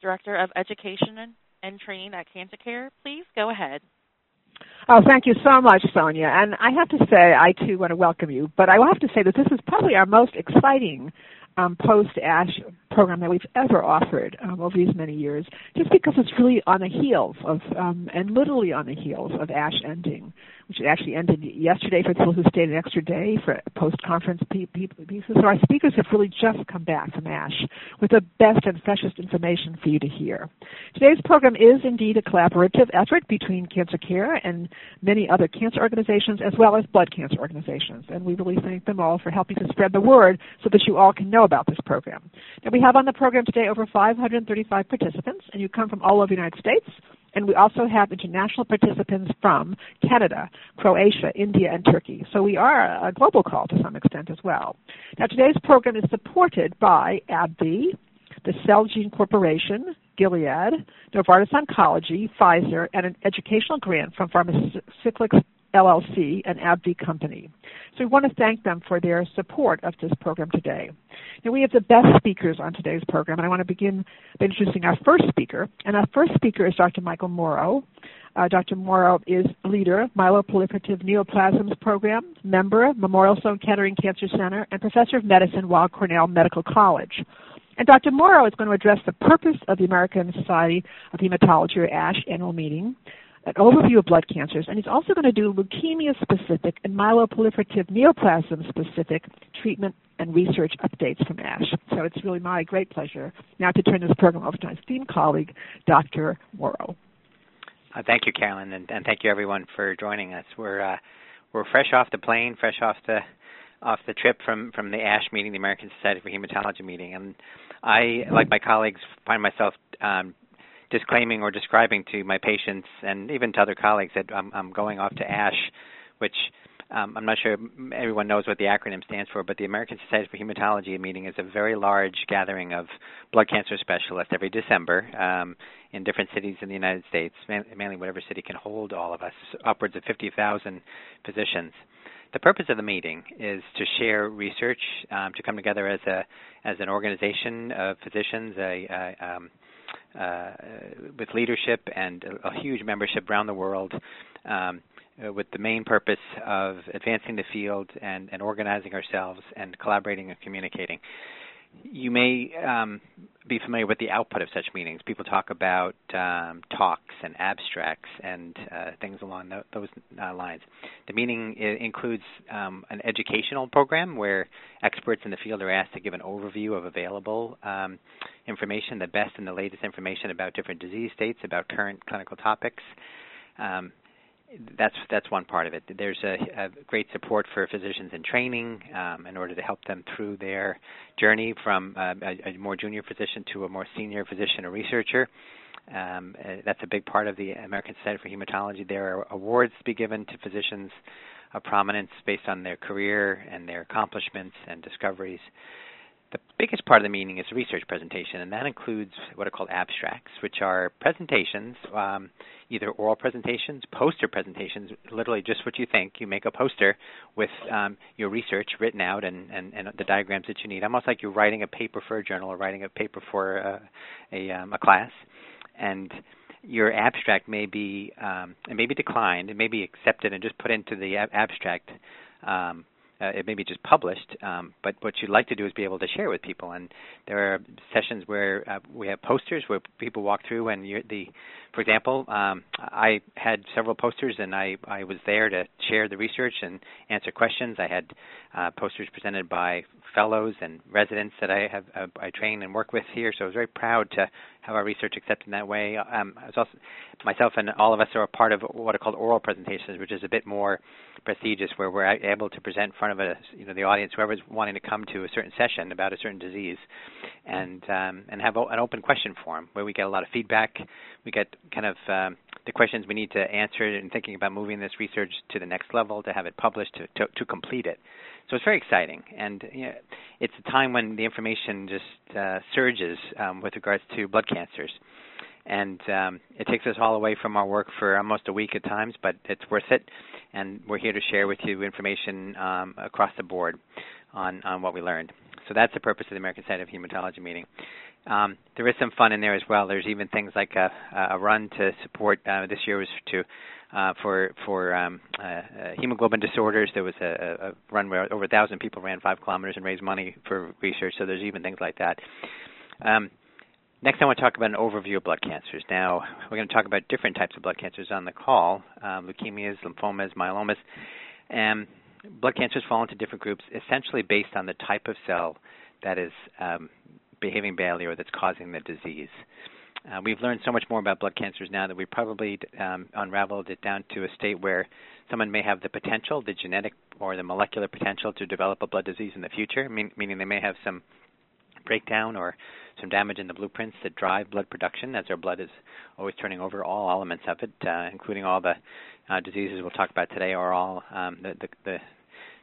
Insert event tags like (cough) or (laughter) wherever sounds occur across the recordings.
Director of Education and Training at Cancer Care. Please go ahead. Oh, thank you so much, Sonia. And I have to say, I too want to welcome you. But I have to say that this is probably our most exciting um, post ASH program that we've ever offered um, over these many years, just because it's really on the heels of, um, and literally on the heels of ASH ending, which actually ended yesterday for people who stayed an extra day for post-conference pieces. So our speakers have really just come back from ASH with the best and freshest information for you to hear. Today's program is indeed a collaborative effort between Cancer Care and many other cancer organizations as well as blood cancer organizations. And we really thank them all for helping to spread the word so that you all can know about this program. Now we we have on the program today over 535 participants, and you come from all over the United States. And we also have international participants from Canada, Croatia, India, and Turkey. So we are a global call to some extent as well. Now today's program is supported by AbbVie, the Celgene Corporation, Gilead, Novartis Oncology, Pfizer, and an educational grant from Pharmacyclics LLC, an AbbVie company. So we want to thank them for their support of this program today. Now we have the best speakers on today's program, and I want to begin by introducing our first speaker. And our first speaker is Dr. Michael Mauro. Uh, Dr. Mauro is leader, of Myeloproliferative Neoplasms Program, member, of Memorial Sloan Kettering Cancer Center, and professor of medicine, Weill Cornell Medical College. And Dr. Mauro is going to address the purpose of the American Society of Hematology, or ASH, annual meeting, an overview of blood cancers, and he's also going to do leukemia-specific and myeloproliferative neoplasm-specific treatment and research updates from ASH. So it's really my great pleasure now to turn this program over to my esteemed colleague, Dr. Mauro. Uh, thank you, Carolyn, and, and, thank you everyone for joining us. We're uh, we're fresh off the plane, fresh off the off the trip from from the ASH meeting, the American Society for Hematology meeting, and I, like my colleagues, find myself um, disclaiming or describing to my patients and even to other colleagues that I'm, I'm going off to ASH, which um, I'm not sure everyone knows what the acronym stands for, but the American Society for Hematology meeting is a very large gathering of blood cancer specialists every December um, in different cities in the United States, mainly whatever city can hold all of us, upwards of 50,000 physicians. The purpose of the meeting is to share research, um, to come together as a as an organization of physicians, a, a um, uh, with leadership and a, a, huge membership around the world, um, uh, with the main purpose of advancing the field and, and organizing ourselves and collaborating and communicating. You may um, be familiar with the output of such meetings. People talk about um, talks and abstracts and uh, things along those uh, lines. The meeting includes um, an educational program where experts in the field are asked to give an overview of available um, information, the best and the latest information about different disease states, about current clinical topics. Um, that's that's one part of it. There's a, a great support for physicians in training um, in order to help them through their journey from uh, a, a, more junior physician to a more senior physician or researcher. Um, uh, that's a big part of the American Society for Hematology. There are awards to be given to physicians of prominence based on their career and their accomplishments and discoveries. The biggest part of the meeting is research presentation, and that includes what are called abstracts, which are presentations, um, either oral presentations, poster presentations, literally just what you think. You make a poster with um, your research written out and, and, and, the diagrams that you need, almost like you're writing a paper for a journal or writing a paper for a, a, um, a class. And your abstract may be um, it may be declined, it may be accepted and just put into the ab- abstract um, uh, it may be just published, um, but what you'd like to do is be able to share with people. And there are sessions where uh, we have posters where people walk through, and the, for example, um, I had several posters, and I I was there to share the research and answer questions. I had uh, posters presented by fellows and residents that I have uh, I train and work with here, so I was very proud to have our research accepted in that way. Um, I was also, myself and all of us are a part of what are called oral presentations, which is a bit more prestigious, where we're able to present in front of a, you know, the audience, whoever's wanting to come to a certain session about a certain disease, and um, and have an open question forum where we get a lot of feedback. We get kind of um, the questions we need to answer in thinking about moving this research to the next level, to have it published, to, to, to complete it. So it's very exciting, and you know, it's a time when the information just uh, surges um, with regards to blood cancers, and um, it takes us all away from our work for almost a week at times, but it's worth it, and we're here to share with you information um, across the board on on what we learned. So that's the purpose of the American Society of Hematology meeting. Um, there is some fun in there as well. There's even things like a, a run to support. Uh, this year was to uh, for for um, uh, uh, hemoglobin disorders. There was a, a run where over a thousand people ran five kilometers and raised money for research. So there's even things like that. Um, next, I want to talk about an overview of blood cancers. Now, we're going to talk about different types of blood cancers on the call: um, leukemias, lymphomas, myelomas. And blood cancers fall into different groups, essentially based on the type of cell that is um, behaving badly or that's causing the disease. Uh, we've learned so much more about blood cancers now that we probably um, unraveled it down to a state where someone may have the potential, the genetic or the molecular potential to develop a blood disease in the future, mean, meaning they may have some breakdown or some damage in the blueprints that drive blood production, as our blood is always turning over all elements of it, uh, including all the uh, diseases we'll talk about today, are all um, the, the, the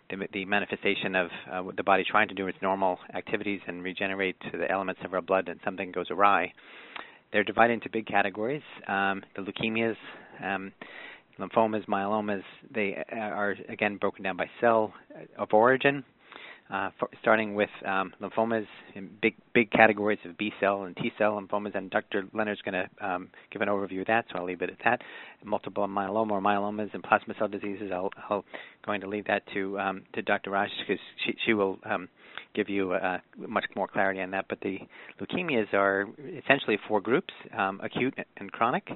the, the manifestation of uh, the body trying to do its normal activities and regenerate the elements of our blood, and something goes awry. They're divided into big categories. Um, the leukemias, um, lymphomas, myelomas, they uh, are again broken down by cell of origin. Uh, for, starting with um, lymphomas in big big categories of B cell and T cell lymphomas, and Dr. Leonard's going to um, give an overview of that, so I'll leave it at that. Multiple myeloma or myelomas and plasma cell diseases, I'll, I'll going to leave that to um, to Dr. Raje because she, she will um, give you uh, much more clarity on that. But the leukemias are essentially four groups: um, acute and chronic,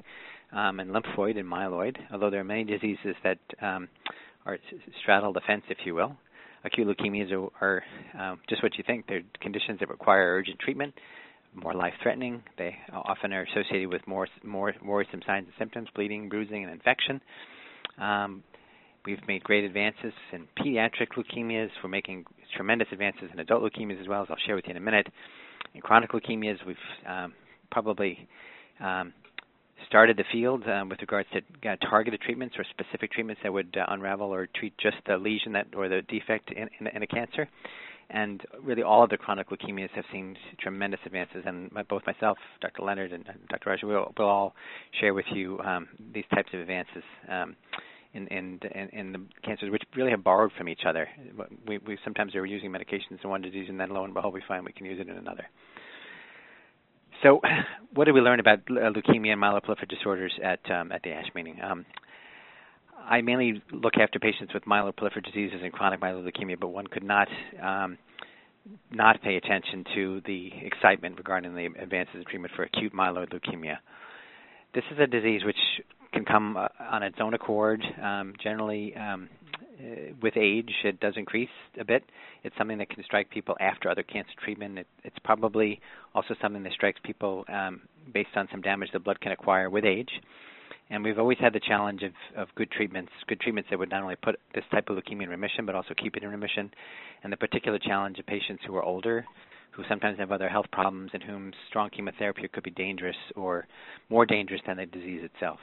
um, and lymphoid and myeloid. Although there are many diseases that um, are straddle the fence, if you will. Acute leukemias are, are um, just what you think. They're conditions that require urgent treatment, more life-threatening. They often are associated with more more worrisome signs and symptoms: bleeding, bruising, and infection. Um, we've made great advances in pediatric leukemias. We're making tremendous advances in adult leukemias as well, as I'll share with you in a minute. In chronic leukemias, we've um, probably um, started the field um, with regards to uh, targeted treatments or specific treatments that would uh, unravel or treat just the lesion that or the defect in, in, in, a cancer. And really, all of the chronic leukemias have seen tremendous advances. And both myself, Dr. Leonard, and Dr. Raje will, will all share with you um, these types of advances. Um, in, in, in, the cancers, which really have borrowed from each other. We, we sometimes are using medications in one disease, and then lo and behold, we find we can use it in another. So, (sighs) what did we learn about leukemia and myeloproliferative disorders at um, at the ASH meeting? Um, I mainly look after patients with myeloproliferative diseases and chronic myeloid leukemia, but one could not um, not pay attention to the excitement regarding the advances in treatment for acute myeloid leukemia. This is a disease which can come uh, on its own accord. Um, generally, um, uh, with age, it does increase a bit. It's something that can strike people after other cancer treatment. It, it's probably also something that strikes people um, based on some damage the blood can acquire with age. And we've always had the challenge of, of good treatments, good treatments that would not only put this type of leukemia in remission, but also keep it in remission. And the particular challenge of patients who are older, who sometimes have other health problems, and whom strong chemotherapy could be dangerous or more dangerous than the disease itself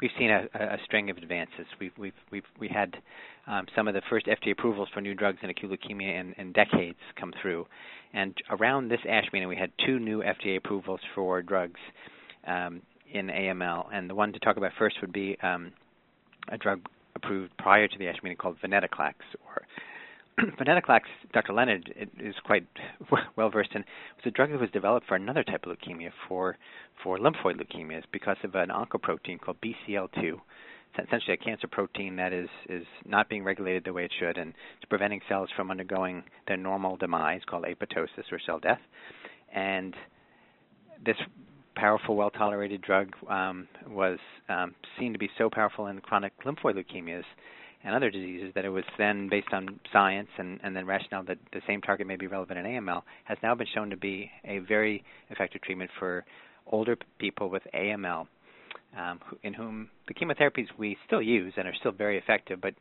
we've seen a, a string of advances. We've we've we've we had um, some of the first FDA approvals for new drugs in acute leukemia in, in decades come through, and around this ASH meeting we had two new FDA approvals for drugs um, in AML. And the one to talk about first would be um, a drug approved prior to the ASH meeting called venetoclax, or (clears throat) venetoclax, Dr. Leonard is quite (laughs) well versed in. was a drug that was developed for another type of leukemia, for for lymphoid leukemias, because of an oncoprotein called BCL2. It's essentially a cancer protein that is is not being regulated the way it should, and it's preventing cells from undergoing their normal demise, called apoptosis or cell death. And this powerful, well-tolerated drug um, was um, seen to be so powerful in chronic lymphoid leukemias and other diseases that it was then based on science and, and then rationale that the same target may be relevant in AML has now been shown to be a very effective treatment for older people with AML um, in whom the chemotherapies we still use and are still very effective, but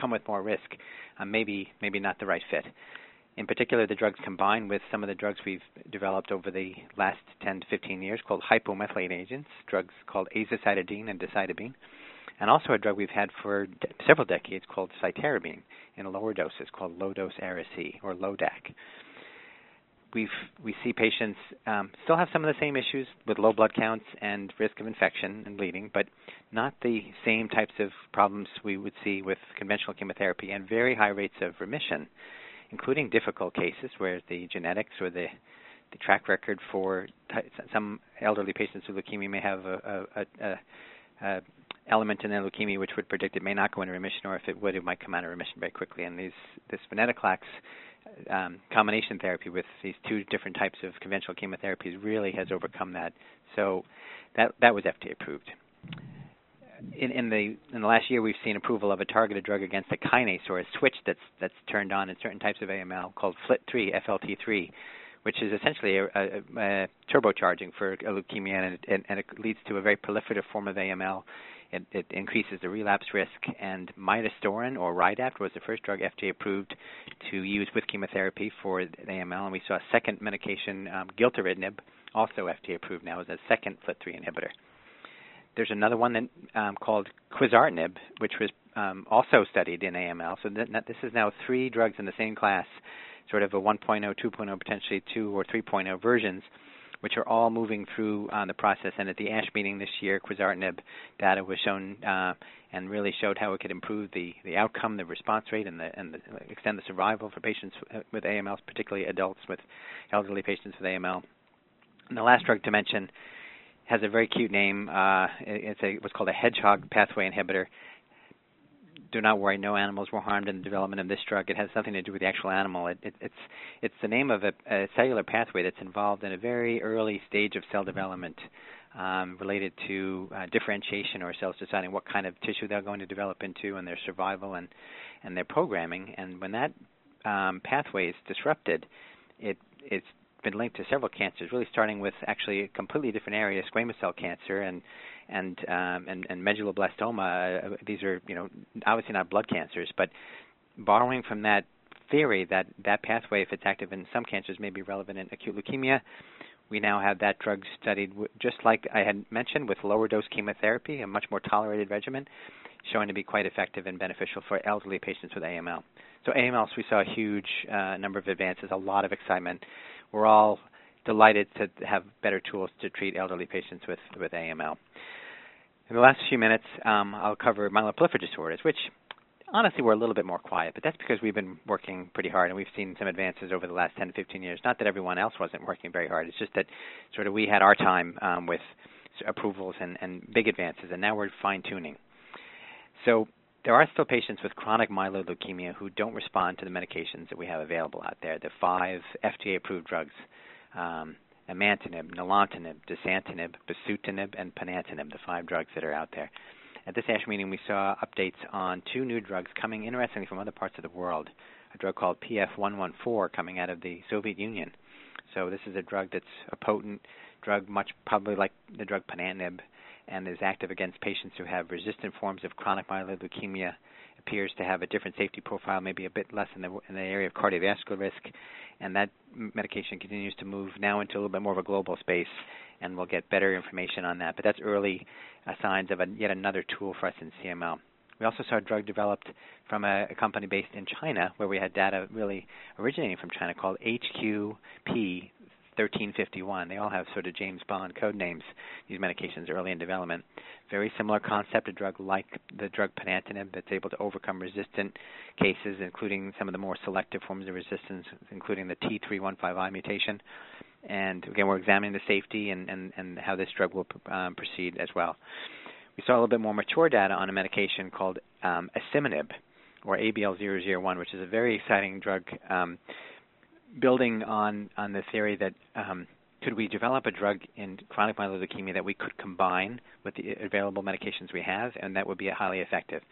come with more risk, um, maybe maybe not the right fit. In particular, the drugs combined with some of the drugs we've developed over the last 10 to 15 years called hypomethylating agents, drugs called azacitidine and decitabine, and also a drug we've had for several decades called cytarabine in lower doses called low-dose Ara-C or LODAC we we see patients um, still have some of the same issues with low blood counts and risk of infection and bleeding, but not the same types of problems we would see with conventional chemotherapy, and very high rates of remission, including difficult cases where the genetics or the the track record for t- some elderly patients with leukemia may have a, a, a, a element in their leukemia which would predict it may not go into remission, or if it would, it might come out of remission very quickly. And these this venetoclax um, combination therapy with these two different types of conventional chemotherapies really has overcome that. So that that was FDA approved. In, in, the in the last year, we've seen approval of a targeted drug against a kinase or a switch that's that's turned on in certain types of AML called FLT3, FLT3, which is essentially a, a, a turbocharging for a leukemia, and it, and it leads to a very proliferative form of AML it, it increases the relapse risk, and midostaurin or Rydapt was the first drug FDA approved to use with chemotherapy for AML. And we saw a second medication, um, gilteritinib, also FDA approved now as a second FLT3 inhibitor. There's another one that, um, called quizartinib, which was um, also studied in AML. So th- this is now three drugs in the same class, sort of a 1.0, 2.0, potentially 2 or 3.0 versions which are all moving through uh, the process. And at the ASH meeting this year, quizartinib data was shown uh, and really showed how it could improve the, the outcome, the response rate, and, the, and the, extend the survival for patients with AML, particularly adults with elderly patients with AML. And the last drug to mention has a very cute name. Uh, it's a, what's called a hedgehog pathway inhibitor do not worry, no animals were harmed in the development of this drug. It has nothing to do with the actual animal. It, it, it's it's the name of a, a, cellular pathway that's involved in a very early stage of cell development, um, related to uh, differentiation or cells deciding what kind of tissue they're going to develop into and their survival and and their programming. And when that um, pathway is disrupted, it it's been linked to several cancers, really starting with actually a completely different area, squamous cell cancer, and and um, and, and medulloblastoma. Uh, these are you know obviously not blood cancers, but borrowing from that theory that that pathway, if it's active in some cancers, may be relevant in acute leukemia. We now have that drug studied, just like I had mentioned, with lower dose chemotherapy, a much more tolerated regimen, showing to be quite effective and beneficial for elderly patients with AML. So AMLs, we saw a huge uh, number of advances, a lot of excitement. We're all delighted to have better tools to treat elderly patients with, with AML. In the last few minutes, um, I'll cover myeloproliferative disorders, which honestly we're a little bit more quiet, but that's because we've been working pretty hard and we've seen some advances over the last 10 to 15 years. Not that everyone else wasn't working very hard, it's just that sort of we had our time um, with approvals and, and big advances, and now we're fine tuning. So there are still patients with chronic myeloid leukemia who don't respond to the medications that we have available out there, the five FDA approved drugs um, nilotinib, dasatinib, bosutinib, and ponatinib, the five drugs that are out there. At this ASH meeting, we saw updates on two new drugs coming, interestingly, from other parts of the world. A drug called PF114 coming out of the Soviet Union. So this is a drug that's a potent drug, much probably like the drug ponatinib, and is active against patients who have resistant forms of chronic myeloid leukemia. Appears to have a different safety profile, maybe a bit less in the in the area of cardiovascular risk, and that medication continues to move now into a little bit more of a global space, and we'll get better information on that. But that's early uh, signs of a, yet another tool for us in CML. We also saw a drug developed from a, a, company based in China, where we had data really originating from China called HQP 1351. They all have sort of James Bond code names. These medications early in development. Very similar concept, a drug like the drug ponatinib that's able to overcome resistant cases, including some of the more selective forms of resistance, including the T315I mutation. And again, we're examining the safety and, and, and how this drug will um, proceed as well. We saw a little bit more mature data on a medication called um, or ABL001, which is a very exciting drug um, building on on the theory that um, could we develop a drug in chronic myeloid leukemia that we could combine with the available medications we have, and that would be highly effective.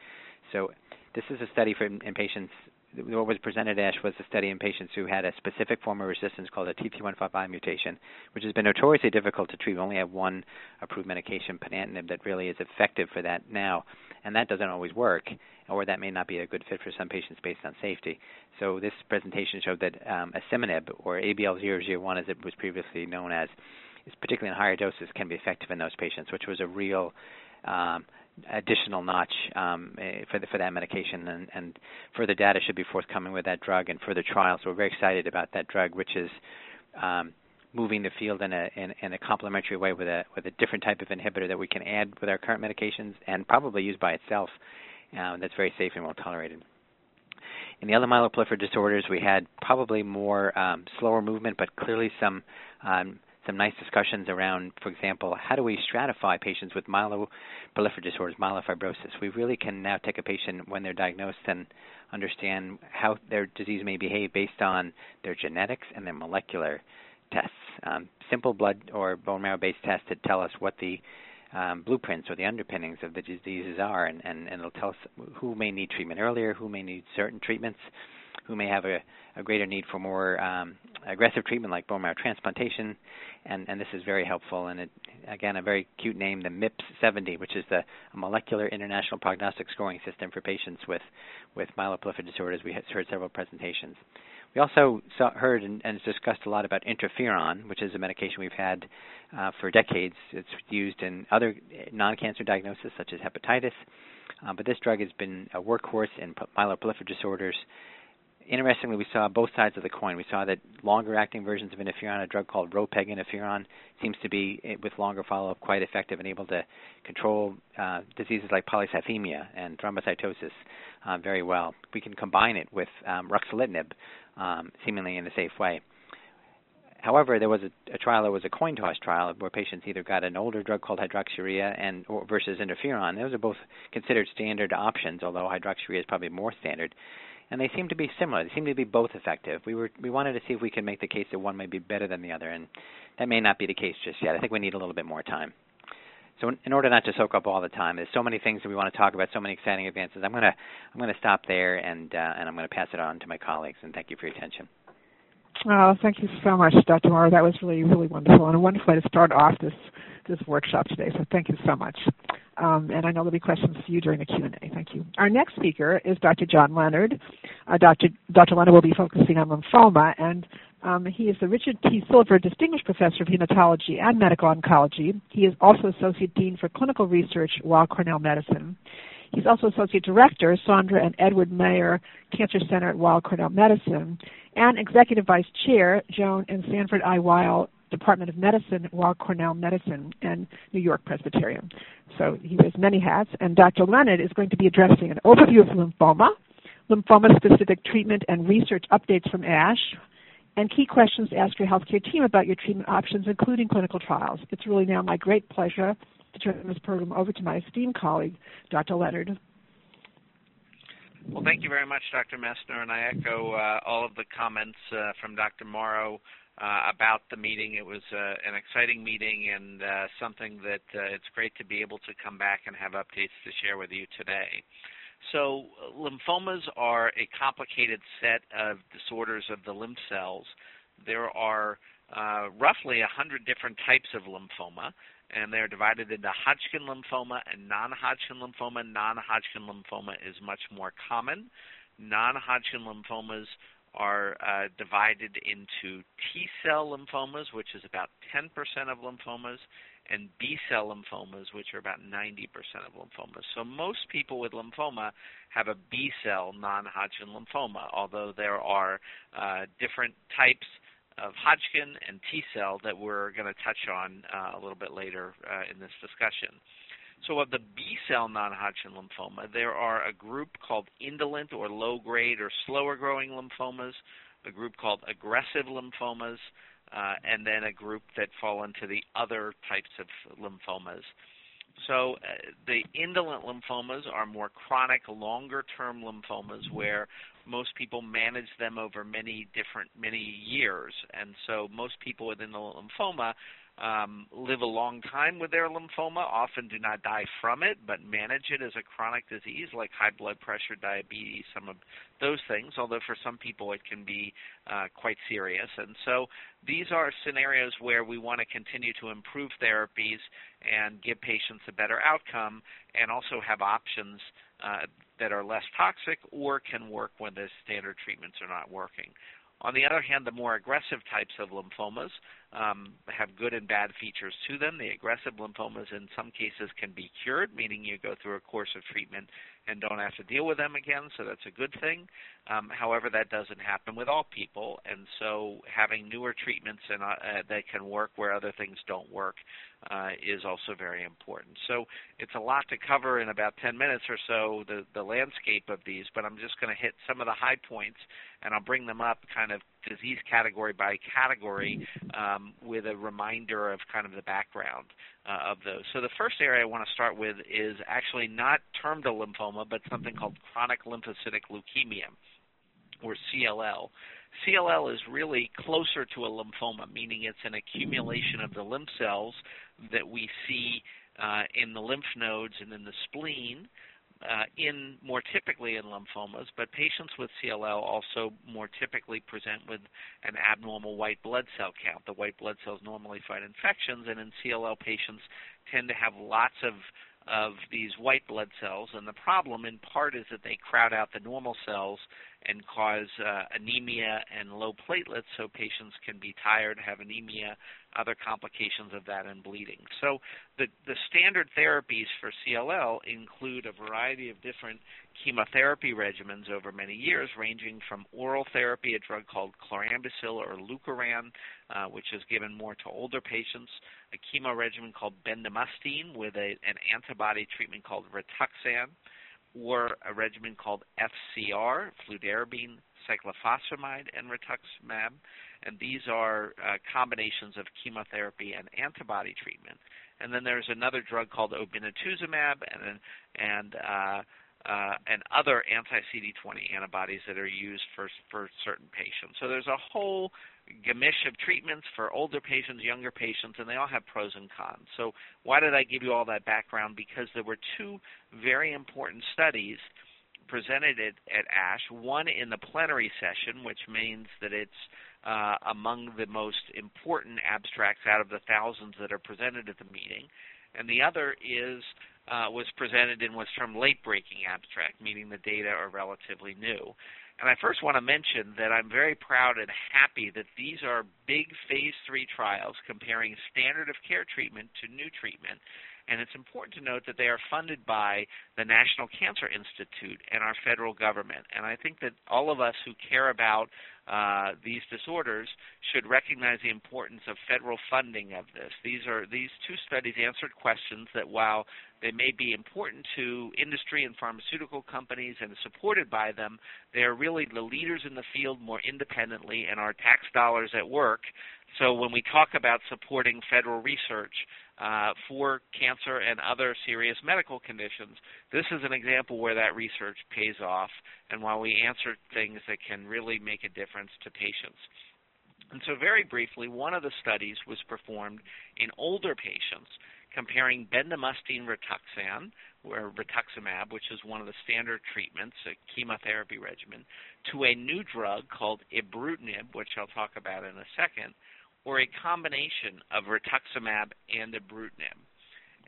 So this is a study for in patients what was presented at ASH was a study in patients who had a specific form of resistance called a T315I mutation, which has been notoriously difficult to treat. We only have one approved medication, ponatinib, that really is effective for that now, and that doesn't always work, or that may not be a good fit for some patients based on safety. So this presentation showed that um, or ABL001 as it was previously known as, is particularly in higher doses can be effective in those patients, which was a real um, additional notch um, eh, for the, for that medication, and, and, further data should be forthcoming with that drug and further trials. So we're very excited about that drug, which is um, moving the field in a in, in, a complementary way with a with a different type of inhibitor that we can add with our current medications and probably use by itself. Um, that's very safe and well tolerated. In the other myeloproliferative disorders, we had probably more um, slower movement, but clearly some um, some nice discussions around, for example, how do we stratify patients with myeloproliferative disorders, myelofibrosis. We really can now take a patient when they're diagnosed and understand how their disease may behave based on their genetics and their molecular tests. Um, simple blood or bone marrow based tests that tell us what the um, blueprints or the underpinnings of the diseases are, and, and, and it'll tell us who may need treatment earlier, who may need certain treatments, who may have a, a greater need for more um, aggressive treatment like bone marrow transplantation, and, and this is very helpful. And it, again, a very cute name, the MIPS-70, which is the molecular international prognostic scoring system for patients with with myeloproliferative disorders. We heard several presentations. We also saw, heard and, and, discussed a lot about interferon, which is a medication we've had uh, for decades. It's used in other non-cancer diagnoses such as hepatitis, uh, but this drug has been a workhorse in myeloproliferative disorders interestingly, we saw both sides of the coin. We saw that longer-acting versions of interferon, a drug called ropeg interferon, seems to be, eh, with longer follow-up, quite effective and able to control uh, diseases like polycythemia and thrombocytosis uh, very well. We can combine it with um, ruxolitinib, um, seemingly in a safe way. However, there was a, a, trial that was a coin toss trial where patients either got an older drug called hydroxyurea and or, versus interferon. Those are both considered standard options, although hydroxyurea is probably more standard and they seem to be similar. They seem to be both effective. We were we wanted to see if we could make the case that one may be better than the other, and that may not be the case just yet. I think we need a little bit more time. So in, in order not to soak up all the time, there's so many things that we want to talk about, so many exciting advances. I'm gonna I'm gonna stop there and uh, and I'm gonna pass it on to my colleagues. And thank you for your attention. Oh, thank you so much, Dr. Mauro. That was really really wonderful and a wonderful way to start off this this workshop today. So thank you so much. Um, and I know there'll be questions for you during the Q&A. Thank you. Our next speaker is Dr. John Leonard. Uh, Dr. Dr. Leonard will be focusing on lymphoma, and um, he is the Richard T. Silver Distinguished Professor of Hematology and Medical Oncology. He is also Associate Dean for Clinical Research, Weill Cornell Medicine. He's also Associate Director, Sandra and Edward Meyer Cancer Center at Weill Cornell Medicine, and Executive Vice Chair, Joan and Sanford I. Weill Department of Medicine at Weill Cornell Medicine and New York Presbyterian. So he wears many hats, and Dr. Leonard is going to be addressing an overview of lymphoma, lymphoma-specific treatment and research updates from ASH, and key questions to ask your healthcare team about your treatment options, including clinical trials. It's really now my great pleasure to turn this program over to my esteemed colleague, Dr. Leonard. Well, thank you very much, Dr. Messner, and I echo uh, all of the comments uh, from Dr. Mauro uh, about the meeting. It was uh, an exciting meeting and uh, something that uh, it's great to be able to come back and have updates to share with you today. So, lymphomas are a complicated set of disorders of the lymph cells. There are uh, roughly 100 different types of lymphoma, and they're divided into Hodgkin lymphoma and non Hodgkin lymphoma. Non Hodgkin lymphoma is much more common. Non Hodgkin lymphomas are uh, divided into T cell lymphomas, which is about 10% of lymphomas, and B cell lymphomas, which are about 90% of lymphomas. So most people with lymphoma have a B cell non Hodgkin lymphoma, although there are uh, different types of Hodgkin and T cell that we're going to touch on uh, a little bit later uh, in this discussion. So of the B-cell non-Hodgkin lymphoma, there are a group called indolent or low-grade or slower-growing lymphomas, a group called aggressive lymphomas, uh, and then a group that fall into the other types of lymphomas. So uh, the indolent lymphomas are more chronic, longer-term lymphomas where most people manage them over many different many years, and so most people within the lymphoma um, live a long time with their lymphoma, often do not die from it, but manage it as a chronic disease like high blood pressure, diabetes, some of those things, although for some people it can be uh, quite serious. And so these are scenarios where we want to continue to improve therapies and give patients a better outcome and also have options uh, that are less toxic or can work when the standard treatments are not working. On the other hand, the more aggressive types of lymphomas um, have good and bad features to them. The aggressive lymphomas, in some cases, can be cured, meaning you go through a course of treatment and don't have to deal with them again, so that's a good thing. Um, however, that doesn't happen with all people, and so having newer treatments and, uh, uh, that can work where other things don't work uh, is also very important. So it's a lot to cover in about 10 minutes or so, the, the landscape of these, but I'm just going to hit some of the high points, and I'll bring them up kind of disease category by category um, with a reminder of kind of the background uh, of those. So the first area I want to start with is actually not termed a lymphoma, but something called chronic lymphocytic leukemia, or CLL. CLL is really closer to a lymphoma, meaning it's an accumulation of the lymph cells that we see uh, in the lymph nodes and in the spleen uh, in more typically in lymphomas, but patients with CLL also more typically present with an abnormal white blood cell count. The white blood cells normally fight infections, and in CLL patients tend to have lots of of these white blood cells, and the problem in part is that they crowd out the normal cells and cause uh, anemia and low platelets, so patients can be tired, have anemia, other complications of that, and bleeding. So the, the standard therapies for CLL include a variety of different chemotherapy regimens over many years, ranging from oral therapy, a drug called chlorambucil or leukeran, uh, which is given more to older patients, a chemo regimen called bendamustine with a, an antibody treatment called rituxan, or a regimen called FCR, fludarabine, cyclophosphamide, and rituximab, and these are uh, combinations of chemotherapy and antibody treatment. And then there's another drug called obinutuzumab and and uh, uh, and other anti-CD20 antibodies that are used for for certain patients. So there's a whole gamish of treatments for older patients, younger patients, and they all have pros and cons. So why did I give you all that background? Because there were two very important studies presented at, at ASH, one in the plenary session, which means that it's uh, among the most important abstracts out of the thousands that are presented at the meeting, and the other is uh, was presented in what's termed late-breaking abstract, meaning the data are relatively new. And I first want to mention that I'm very proud and happy that these are big phase three trials comparing standard of care treatment to new treatment and it's important to note that they are funded by the National Cancer Institute and our federal government. And I think that all of us who care about uh, these disorders should recognize the importance of federal funding of this. These are these two studies answered questions that while they may be important to industry and pharmaceutical companies and supported by them, they are really the leaders in the field more independently and our tax dollars at work. So when we talk about supporting federal research, uh, for cancer and other serious medical conditions. This is an example where that research pays off and while we answer things that can really make a difference to patients. And so, very briefly, one of the studies was performed in older patients comparing bendamustine rituxan, or rituximab, which is one of the standard treatments, a chemotherapy regimen, to a new drug called ibrutinib, which I'll talk about in a second, or a combination of rituximab and ibrutinib.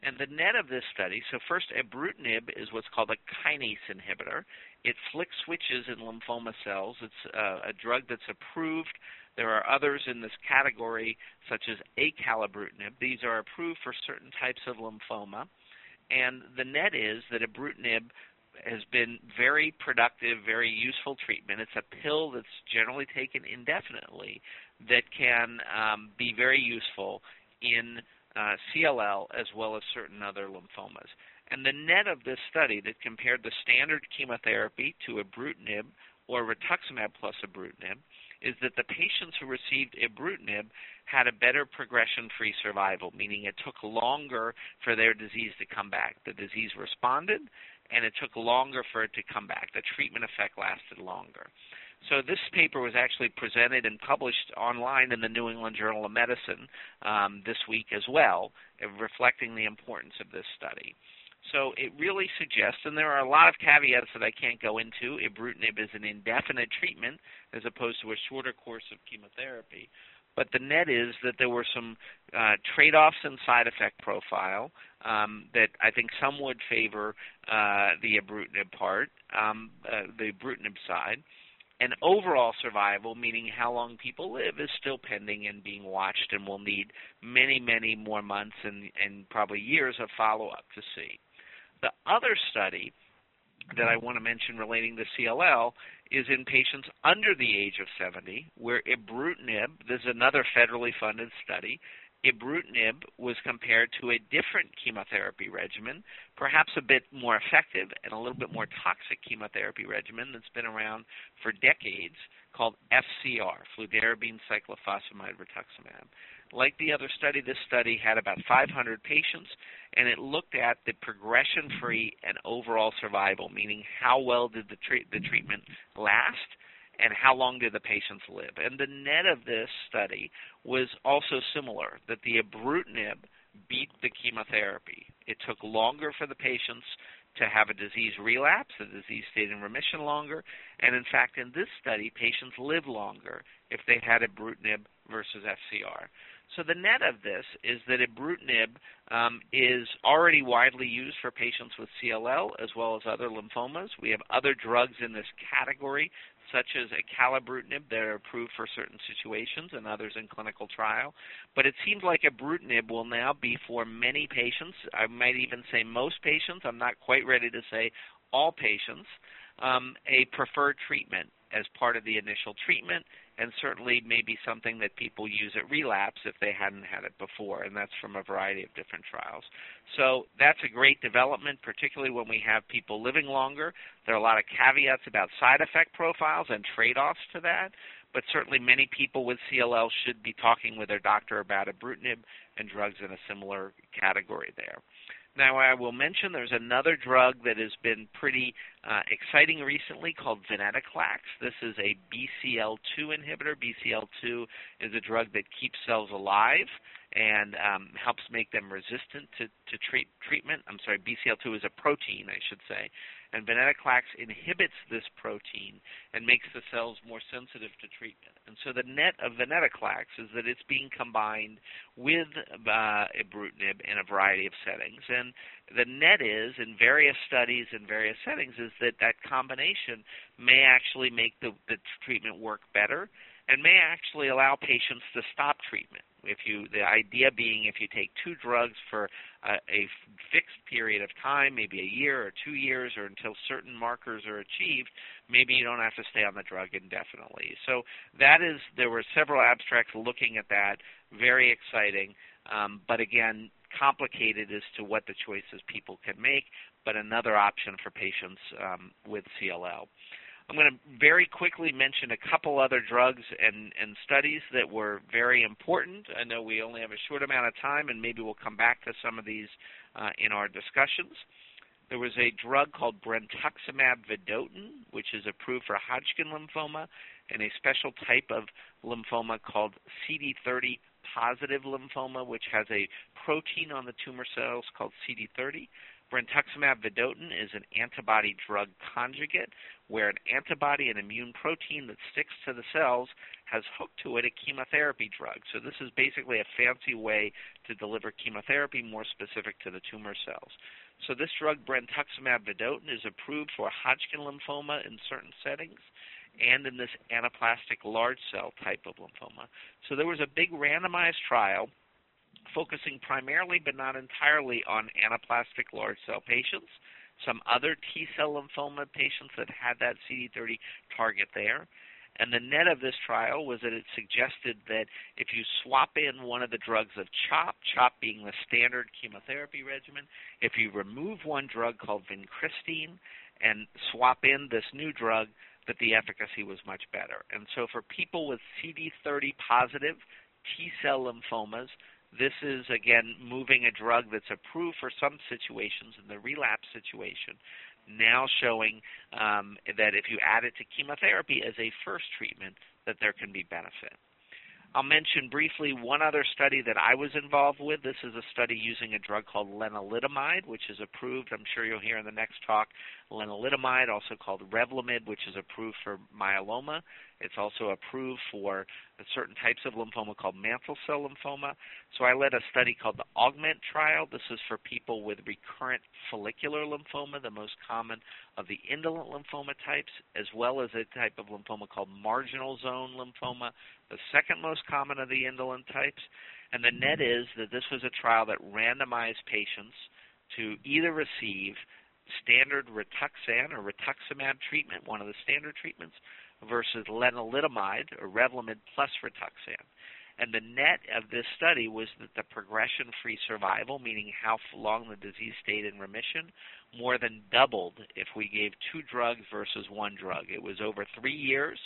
And the net of this study, so first, ibrutinib is what's called a kinase inhibitor. It flicks switches in lymphoma cells. It's uh, a drug that's approved. There are others in this category, such as acalabrutinib. These are approved for certain types of lymphoma. And the net is that ibrutinib has been very productive, very useful treatment. It's a pill that's generally taken indefinitely that can um, be very useful in uh, CLL as well as certain other lymphomas. And the net of this study that compared the standard chemotherapy to ibrutinib or rituximab plus ibrutinib is that the patients who received ibrutinib had a better progression-free survival, meaning it took longer for their disease to come back. The disease responded, and it took longer for it to come back. The treatment effect lasted longer. So this paper was actually presented and published online in the New England Journal of Medicine um, this week as well, reflecting the importance of this study. So it really suggests, and there are a lot of caveats that I can't go into. Ibrutinib is an indefinite treatment as opposed to a shorter course of chemotherapy. But the net is that there were some uh, trade-offs in side effect profile um, that I think some would favor uh, the ibrutinib part, um, uh, the ibrutinib side. And overall survival, meaning how long people live, is still pending and being watched and will need many, many more months and, and probably years of follow-up to see. The other study that I want to mention relating to CLL is in patients under the age of 70, where ibrutinib, this is another federally funded study, ibrutinib was compared to a different chemotherapy regimen, perhaps a bit more effective and a little bit more toxic chemotherapy regimen that's been around for decades called FCR, fludarabine cyclophosphamide rituximab. Like the other study, this study had about 500 patients, and it looked at the progression-free and overall survival, meaning how well did the, tre- the treatment last and how long did the patients live. And the net of this study was also similar, that the ibrutinib beat the chemotherapy. It took longer for the patients to have a disease relapse, the disease stayed in remission longer, and in fact in this study, patients lived longer if they had ibrutinib versus FCR. So the net of this is that ibrutinib um, is already widely used for patients with CLL as well as other lymphomas. We have other drugs in this category, such as acalabrutinib, that are approved for certain situations and others in clinical trial. But it seems like ibrutinib will now be for many patients. I might even say most patients. I'm not quite ready to say all patients. Um, a preferred treatment as part of the initial treatment and certainly maybe something that people use at relapse if they hadn't had it before, and that's from a variety of different trials. So that's a great development, particularly when we have people living longer. There are a lot of caveats about side effect profiles and trade-offs to that, but certainly many people with CLL should be talking with their doctor about ibrutinib and drugs in a similar category there. Now, I will mention there's another drug that has been pretty uh, exciting recently called venetoclax. This is a BCL2 inhibitor. BCL2 is a drug that keeps cells alive and um, helps make them resistant to, to treat, treatment. I'm sorry, BCL2 is a protein, I should say and venetoclax inhibits this protein and makes the cells more sensitive to treatment. And so the net of venetoclax is that it's being combined with uh, ibrutinib in a variety of settings. And the net is, in various studies in various settings, is that that combination may actually make the, the treatment work better and may actually allow patients to stop treatment if you the idea being if you take two drugs for a, a fixed period of time, maybe a year or two years, or until certain markers are achieved, maybe you don't have to stay on the drug indefinitely. So that is there were several abstracts looking at that, very exciting, um, but again complicated as to what the choices people can make, but another option for patients um, with CLL. I'm going to very quickly mention a couple other drugs and, and studies that were very important. I know we only have a short amount of time, and maybe we'll come back to some of these uh, in our discussions. There was a drug called brentuximab vedotin, which is approved for Hodgkin lymphoma and a special type of lymphoma called CD30 positive lymphoma, which has a protein on the tumor cells called CD30. Brentuximab vedotin is an antibody drug conjugate where an antibody, an immune protein that sticks to the cells, has hooked to it a chemotherapy drug. So this is basically a fancy way to deliver chemotherapy more specific to the tumor cells. So this drug, brentuximab vedotin, is approved for Hodgkin lymphoma in certain settings and in this anaplastic large cell type of lymphoma. So there was a big randomized trial focusing primarily but not entirely on anaplastic large cell patients, some other T cell lymphoma patients that had that CD30 target there. And the net of this trial was that it suggested that if you swap in one of the drugs of CHOP, CHOP being the standard chemotherapy regimen, if you remove one drug called vincristine and swap in this new drug, that the efficacy was much better. And so for people with CD30 positive T cell lymphomas, this is, again, moving a drug that's approved for some situations in the relapse situation now showing um, that if you add it to chemotherapy as a first treatment, that there can be benefit. I'll mention briefly one other study that I was involved with. This is a study using a drug called lenalidomide, which is approved. I'm sure you'll hear in the next talk. Lenalidomide, also called Revlimid, which is approved for myeloma. It's also approved for certain types of lymphoma called mantle cell lymphoma. So I led a study called the Augment trial. This is for people with recurrent follicular lymphoma, the most common of the indolent lymphoma types, as well as a type of lymphoma called marginal zone lymphoma, the second most common of the indolent types. And the net is that this was a trial that randomized patients to either receive standard Rituxan or rituximab treatment, one of the standard treatments, versus lenalidomide or Revlimid plus Rituxan. And the net of this study was that the progression free survival, meaning how long the disease stayed in remission, more than doubled if we gave two drugs versus one drug. It was over three years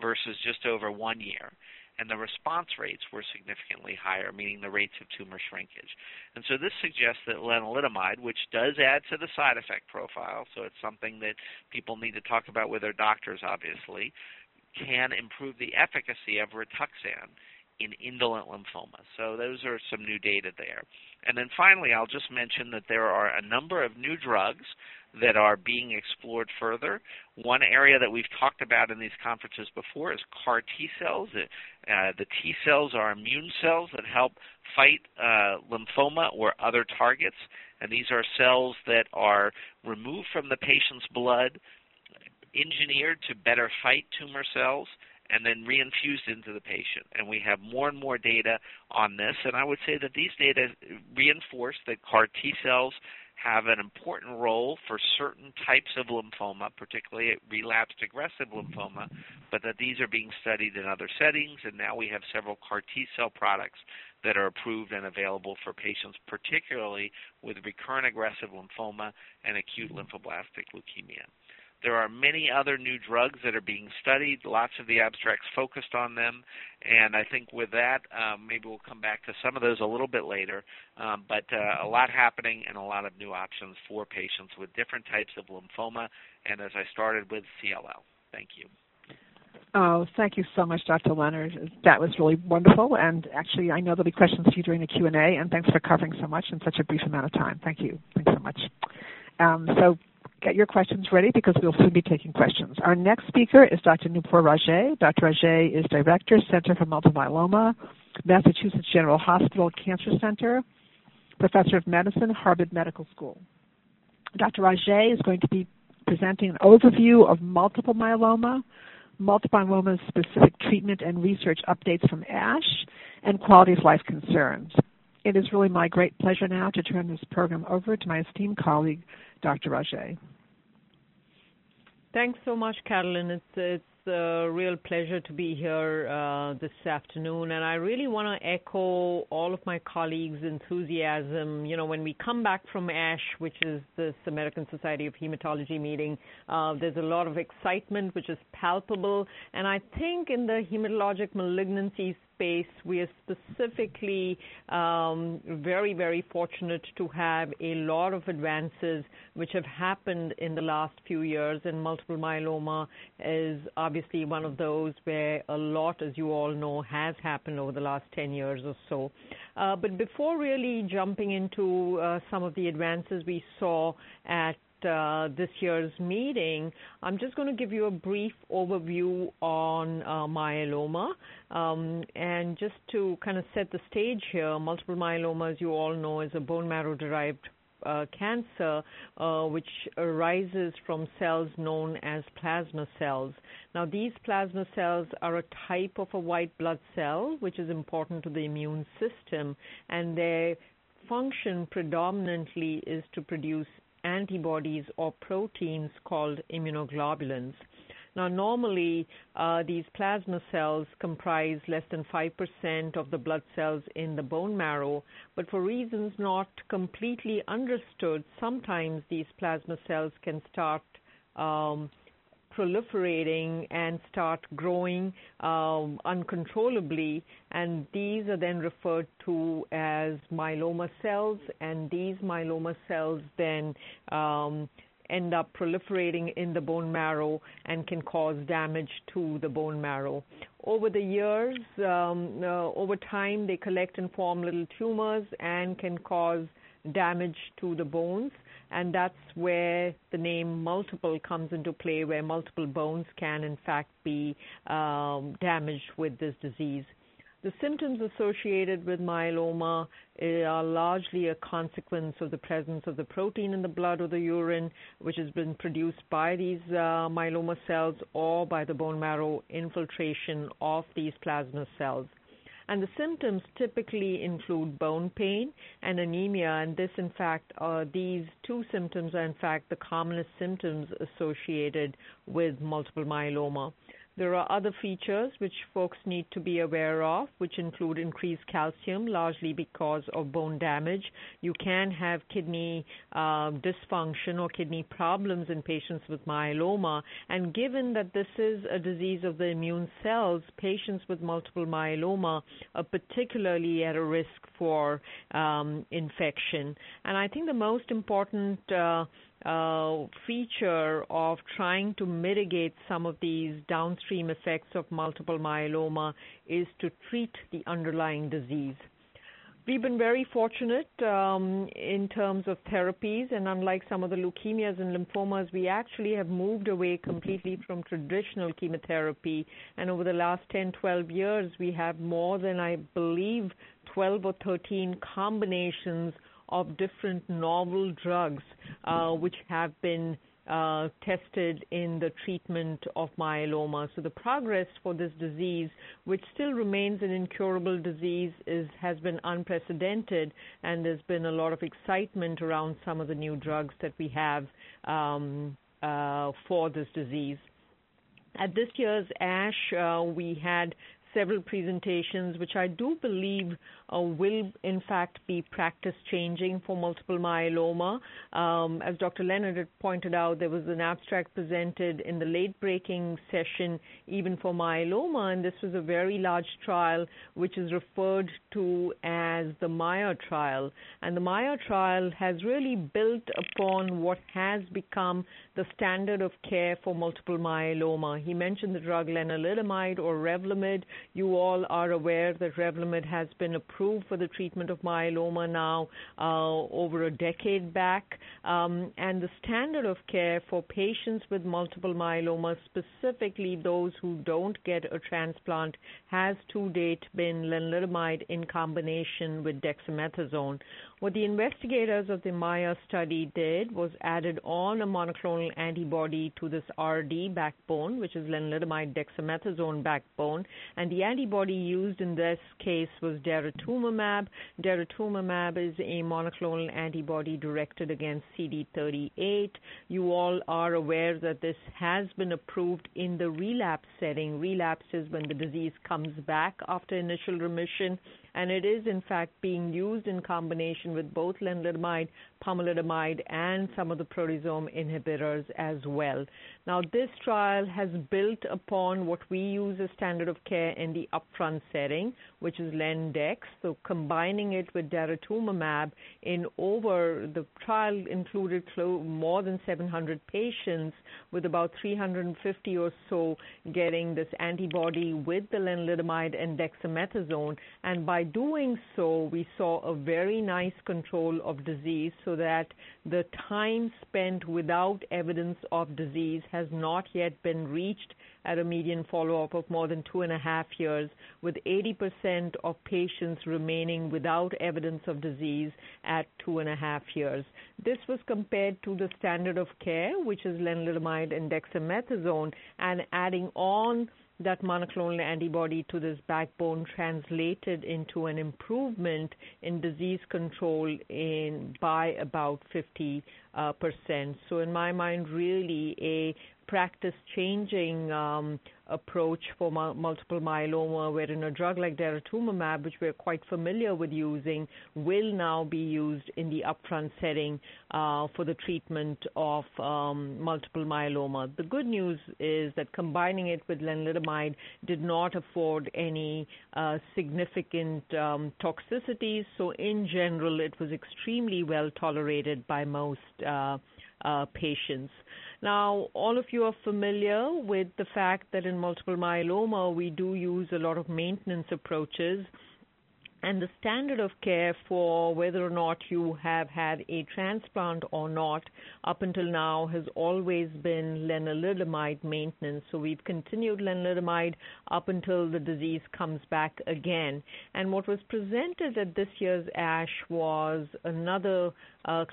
versus just over one year. And the response rates were significantly higher, meaning the rates of tumor shrinkage. And so this suggests that lenalidomide, which does add to the side effect profile, so it's something that people need to talk about with their doctors, obviously, can improve the efficacy of Rituxan in indolent lymphoma. So those are some new data there. And then finally, I'll just mention that there are a number of new drugs that are being explored further. One area that we've talked about in these conferences before is CAR T cells. Uh, the T cells are immune cells that help fight uh, lymphoma or other targets, and these are cells that are removed from the patient's blood, engineered to better fight tumor cells, and then reinfused into the patient. And we have more and more data on this. And I would say that these data reinforce that CAR T cells have an important role for certain types of lymphoma, particularly relapsed aggressive lymphoma, but that these are being studied in other settings. And now we have several CAR T cell products that are approved and available for patients, particularly with recurrent aggressive lymphoma and acute lymphoblastic leukemia. There are many other new drugs that are being studied. Lots of the abstracts focused on them, and I think with that, um, maybe we'll come back to some of those a little bit later. Um, but uh, a lot happening and a lot of new options for patients with different types of lymphoma, and as I started with CLL. Thank you. Oh, thank you so much, Dr. Leonard. That was really wonderful, and actually, I know there'll be questions for you during the Q and A. And thanks for covering so much in such a brief amount of time. Thank you. Thanks so much. Um, so, get your questions ready because we'll soon be taking questions. Our next speaker is Dr. Nupur Raje. Dr. Raje is Director, Center for Multiple Myeloma, Massachusetts General Hospital Cancer Center, Professor of Medicine, Harvard Medical School. Dr. Raje is going to be presenting an overview of multiple myeloma, multiple myeloma specific treatment and research updates from ASH, and quality of life concerns. It is really my great pleasure now to turn this program over to my esteemed colleague, Dr. Raje. Thanks so much, Carolyn. It's it's a real pleasure to be here uh, this afternoon, and I really want to echo all of my colleagues' enthusiasm. You know, when we come back from ASH, which is this American Society of Hematology meeting, uh, there's a lot of excitement, which is palpable, and I think in the hematologic malignancies space, we are specifically um, very, very fortunate to have a lot of advances which have happened in the last few years, and multiple myeloma is obviously one of those where a lot, as you all know, has happened over the last 10 years or so. Uh, but before really jumping into uh, some of the advances we saw at uh, this year's meeting, I'm just going to give you a brief overview on uh, myeloma. Um, and just to kind of set the stage here, multiple myeloma, as you all know, is a bone marrow derived uh, cancer, uh, which arises from cells known as plasma cells. Now, these plasma cells are a type of a white blood cell, which is important to the immune system, and their function predominantly is to produce antibodies or proteins called immunoglobulins. Now, normally, uh, these plasma cells comprise less than 5% of the blood cells in the bone marrow, but for reasons not completely understood, sometimes these plasma cells can start um, proliferating and start growing um, uncontrollably, and these are then referred to as myeloma cells, and these myeloma cells then um, end up proliferating in the bone marrow and can cause damage to the bone marrow. Over the years, um, uh, over time, they collect and form little tumors and can cause damage to the bones and that's where the name multiple comes into play, where multiple bones can in fact be um, damaged with this disease. The symptoms associated with myeloma eh, are largely a consequence of the presence of the protein in the blood or the urine, which has been produced by these uh, myeloma cells or by the bone marrow infiltration of these plasma cells. And the symptoms typically include bone pain and anemia, and this, in fact, uh, these two symptoms are in fact the commonest symptoms associated with multiple myeloma. There are other features which folks need to be aware of, which include increased calcium, largely because of bone damage. You can have kidney uh, dysfunction or kidney problems in patients with myeloma. And given that this is a disease of the immune cells, patients with multiple myeloma are particularly at a risk for um, infection. And I think the most important uh, uh, feature of trying to mitigate some of these downstream effects of multiple myeloma is to treat the underlying disease. We've been very fortunate um, in terms of therapies, and unlike some of the leukemias and lymphomas, we actually have moved away completely from traditional chemotherapy. And over the last 10, 12 years, we have more than, I believe, 12 or 13 combinations of different novel drugs uh, which have been uh, tested in the treatment of myeloma. So the progress for this disease, which still remains an incurable disease, is, has been unprecedented, and there's been a lot of excitement around some of the new drugs that we have um, uh, for this disease. At this year's ASH, uh, we had several presentations, which I do believe uh, will in fact be practice changing for multiple myeloma. Um, as Dr. Leonard had pointed out, there was an abstract presented in the late breaking session even for myeloma, and this was a very large trial which is referred to as the MAIA trial. And the MAIA trial has really built upon what has become the standard of care for multiple myeloma. He mentioned the drug lenalidomide or Revlimid. You all are aware that Revlimid has been approved for the treatment of myeloma now uh, over a decade back. Um, and the standard of care for patients with multiple myeloma, specifically those who don't get a transplant, has to date been lenalidomide in combination with dexamethasone. What the investigators of the MAIA study did was added on a monoclonal antibody to this RD backbone, which is lenalidomide dexamethasone backbone, and the antibody used in this case was daratumumab. Daratumumab is a monoclonal antibody directed against CD38. You all are aware that this has been approved in the relapse setting. Relapse is when the disease comes back after initial remission and it is in fact being used in combination with both lenalidomide, pomalidomide, and some of the proteasome inhibitors as well. Now, this trial has built upon what we use as standard of care in the upfront setting, which is Lendex. So, combining it with daratumumab in over the trial included more than 700 patients, with about 350 or so getting this antibody with the lenalidomide and dexamethasone. And by doing so, we saw a very nice control of disease so that the time spent without evidence of disease has not yet been reached at a median follow-up of more than two and a half years, with 80% of patients remaining without evidence of disease at two and a half years. This was compared to the standard of care, which is lenalidomide and dexamethasone, and adding on that monoclonal antibody to this backbone translated into an improvement in disease control in by about 50. uh, percent. So in my mind, really a practice changing um, approach for multiple myeloma, wherein a drug like daratumumab, which we're quite familiar with using, will now be used in the upfront setting uh, for the treatment of um, multiple myeloma. The good news is that combining it with lenalidomide did not afford any uh, significant um, toxicities. So in general, it was extremely well tolerated by most uh, uh, patients. Now, all of you are familiar with the fact that in multiple myeloma, we do use a lot of maintenance approaches and the standard of care for whether or not you have had a transplant or not up until now has always been lenalidomide maintenance. So we've continued lenalidomide up until the disease comes back again. And what was presented at this year's ASH was another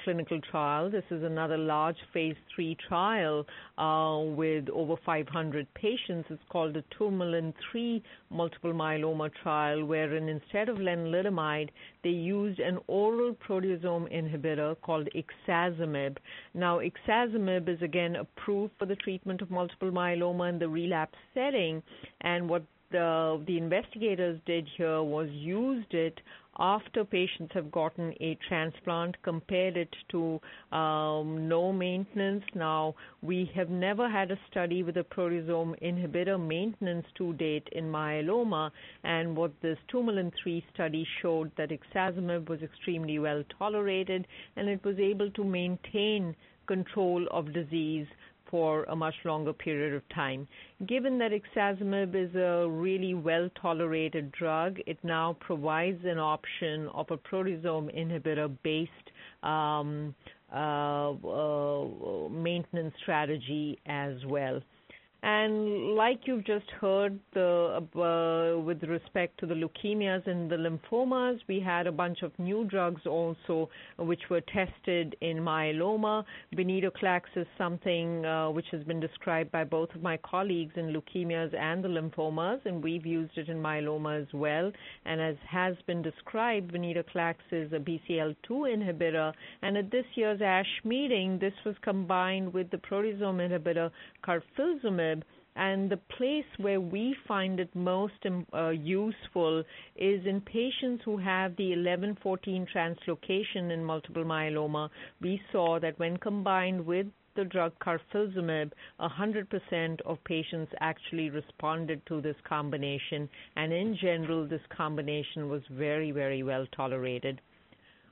clinical trial. This is another large phase three trial uh, with over 500 patients. It's called the Tourmaline 3 multiple myeloma trial, wherein instead of lenalidomide, they used an oral proteasome inhibitor called ixazomib. Now, ixazomib is again approved for the treatment of multiple myeloma in the relapse setting, and what the investigators did here was used it after patients have gotten a transplant, compared it to um, no maintenance. Now, we have never had a study with a proteasome inhibitor maintenance to date in myeloma, and what this Tourmaline 3 study showed that ixazomib was extremely well tolerated and it was able to maintain control of disease for a much longer period of time. Given that ixazomib is a really well-tolerated drug, it now provides an option of a proteasome inhibitor-based um, uh, uh, maintenance strategy as well. And like you've just heard, the, uh, with respect to the leukemias and the lymphomas, we had a bunch of new drugs also which were tested in myeloma. Venetoclax is something uh, which has been described by both of my colleagues in leukemias and the lymphomas, and we've used it in myeloma as well. And as has been described, venetoclax is a BCL2 inhibitor, and at this year's ASH meeting, this was combined with the proteasome inhibitor carfilzomib and the place where we find it most um, uh, useful is in patients who have the 11-14 translocation in multiple myeloma. We saw that when combined with the drug carfilzomib, 100% of patients actually responded to this combination, and in general, this combination was very, very well tolerated.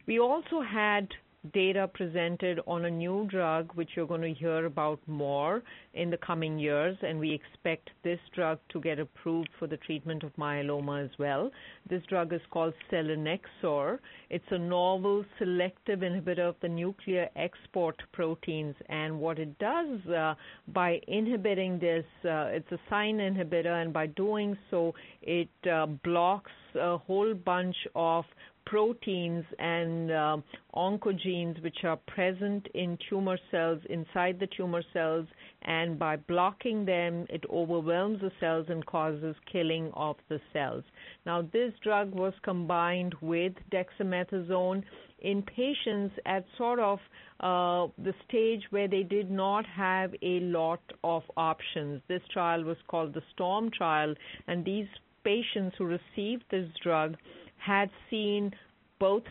We also had data presented on a new drug, which you're going to hear about more in the coming years, and we expect this drug to get approved for the treatment of myeloma as well. This drug is called selinexor. It's a novel selective inhibitor of the nuclear export proteins, and what it does uh, by inhibiting this, uh, it's a SINE inhibitor, and by doing so, it uh, blocks a whole bunch of proteins and uh, oncogenes which are present in tumor cells inside the tumor cells and by blocking them it overwhelms the cells and causes killing of the cells. Now this drug was combined with dexamethasone in patients at sort of uh, the stage where they did not have a lot of options. This trial was called the storm trial and these patients who received this drug had seen both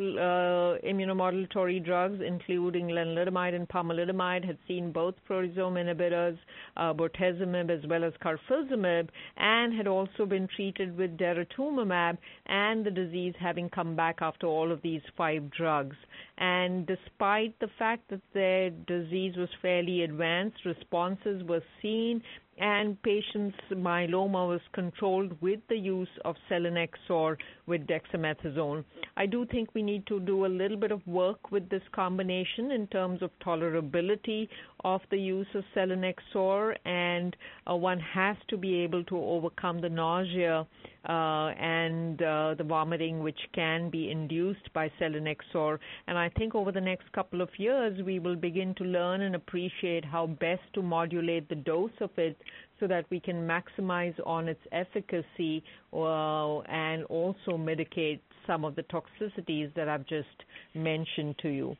uh, immunomodulatory drugs, including lenalidomide and pomalidomide, had seen both proteasome inhibitors, uh, bortezomib as well as carfilzomib, and had also been treated with daratumumab, and the disease having come back after all of these five drugs. And despite the fact that their disease was fairly advanced, responses were seen, and patients' myeloma was controlled with the use of selinexor with dexamethasone. I do think we need to do a little bit of work with this combination in terms of tolerability of the use of selinexor, and uh, one has to be able to overcome the nausea uh, and uh, the vomiting which can be induced by selinexor. And I think over the next couple of years, we will begin to learn and appreciate how best to modulate the dose of it so that we can maximize on its efficacy uh, and also mitigate some of the toxicities that I've just mentioned to you.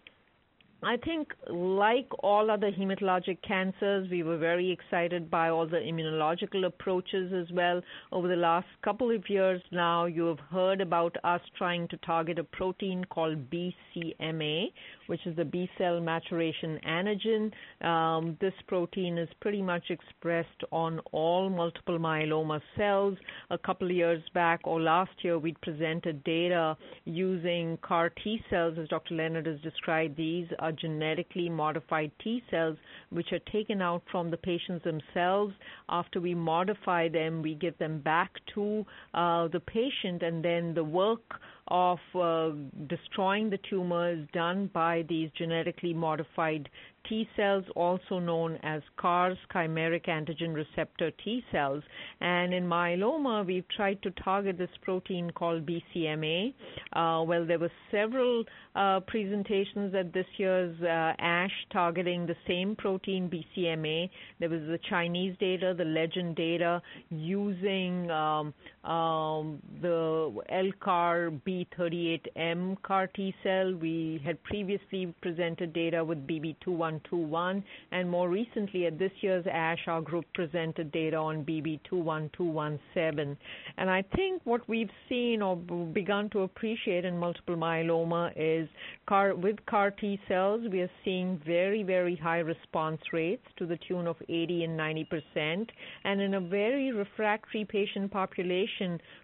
I think, like all other hematologic cancers, we were very excited by all the immunological approaches as well. Over the last couple of years now, you have heard about us trying to target a protein called BCMA, which is the B cell maturation antigen. Um, this protein is pretty much expressed on all multiple myeloma cells. A couple of years back, or last year, we presented data using CAR T cells, as Dr. Leonard has described. These are genetically modified T cells, which are taken out from the patients themselves. After we modify them, we give them back to uh, the patient, and then the work of uh, destroying the tumors done by these genetically modified T cells, also known as CARs, chimeric antigen receptor T cells. And in myeloma, we've tried to target this protein called BCMA. Uh, well, there were several uh, presentations at this year's uh, ASH targeting the same protein, BCMA. There was the Chinese data, the Legend data, using um, um, the LCAR B38M CAR T cell. We had previously presented data with BB2121, and more recently at this year's ASH, our group presented data on BB21217. And I think what we've seen or begun to appreciate in multiple myeloma is with CAR T cells, we are seeing very, very high response rates to the tune of 80 and 90 percent. And in a very refractory patient population,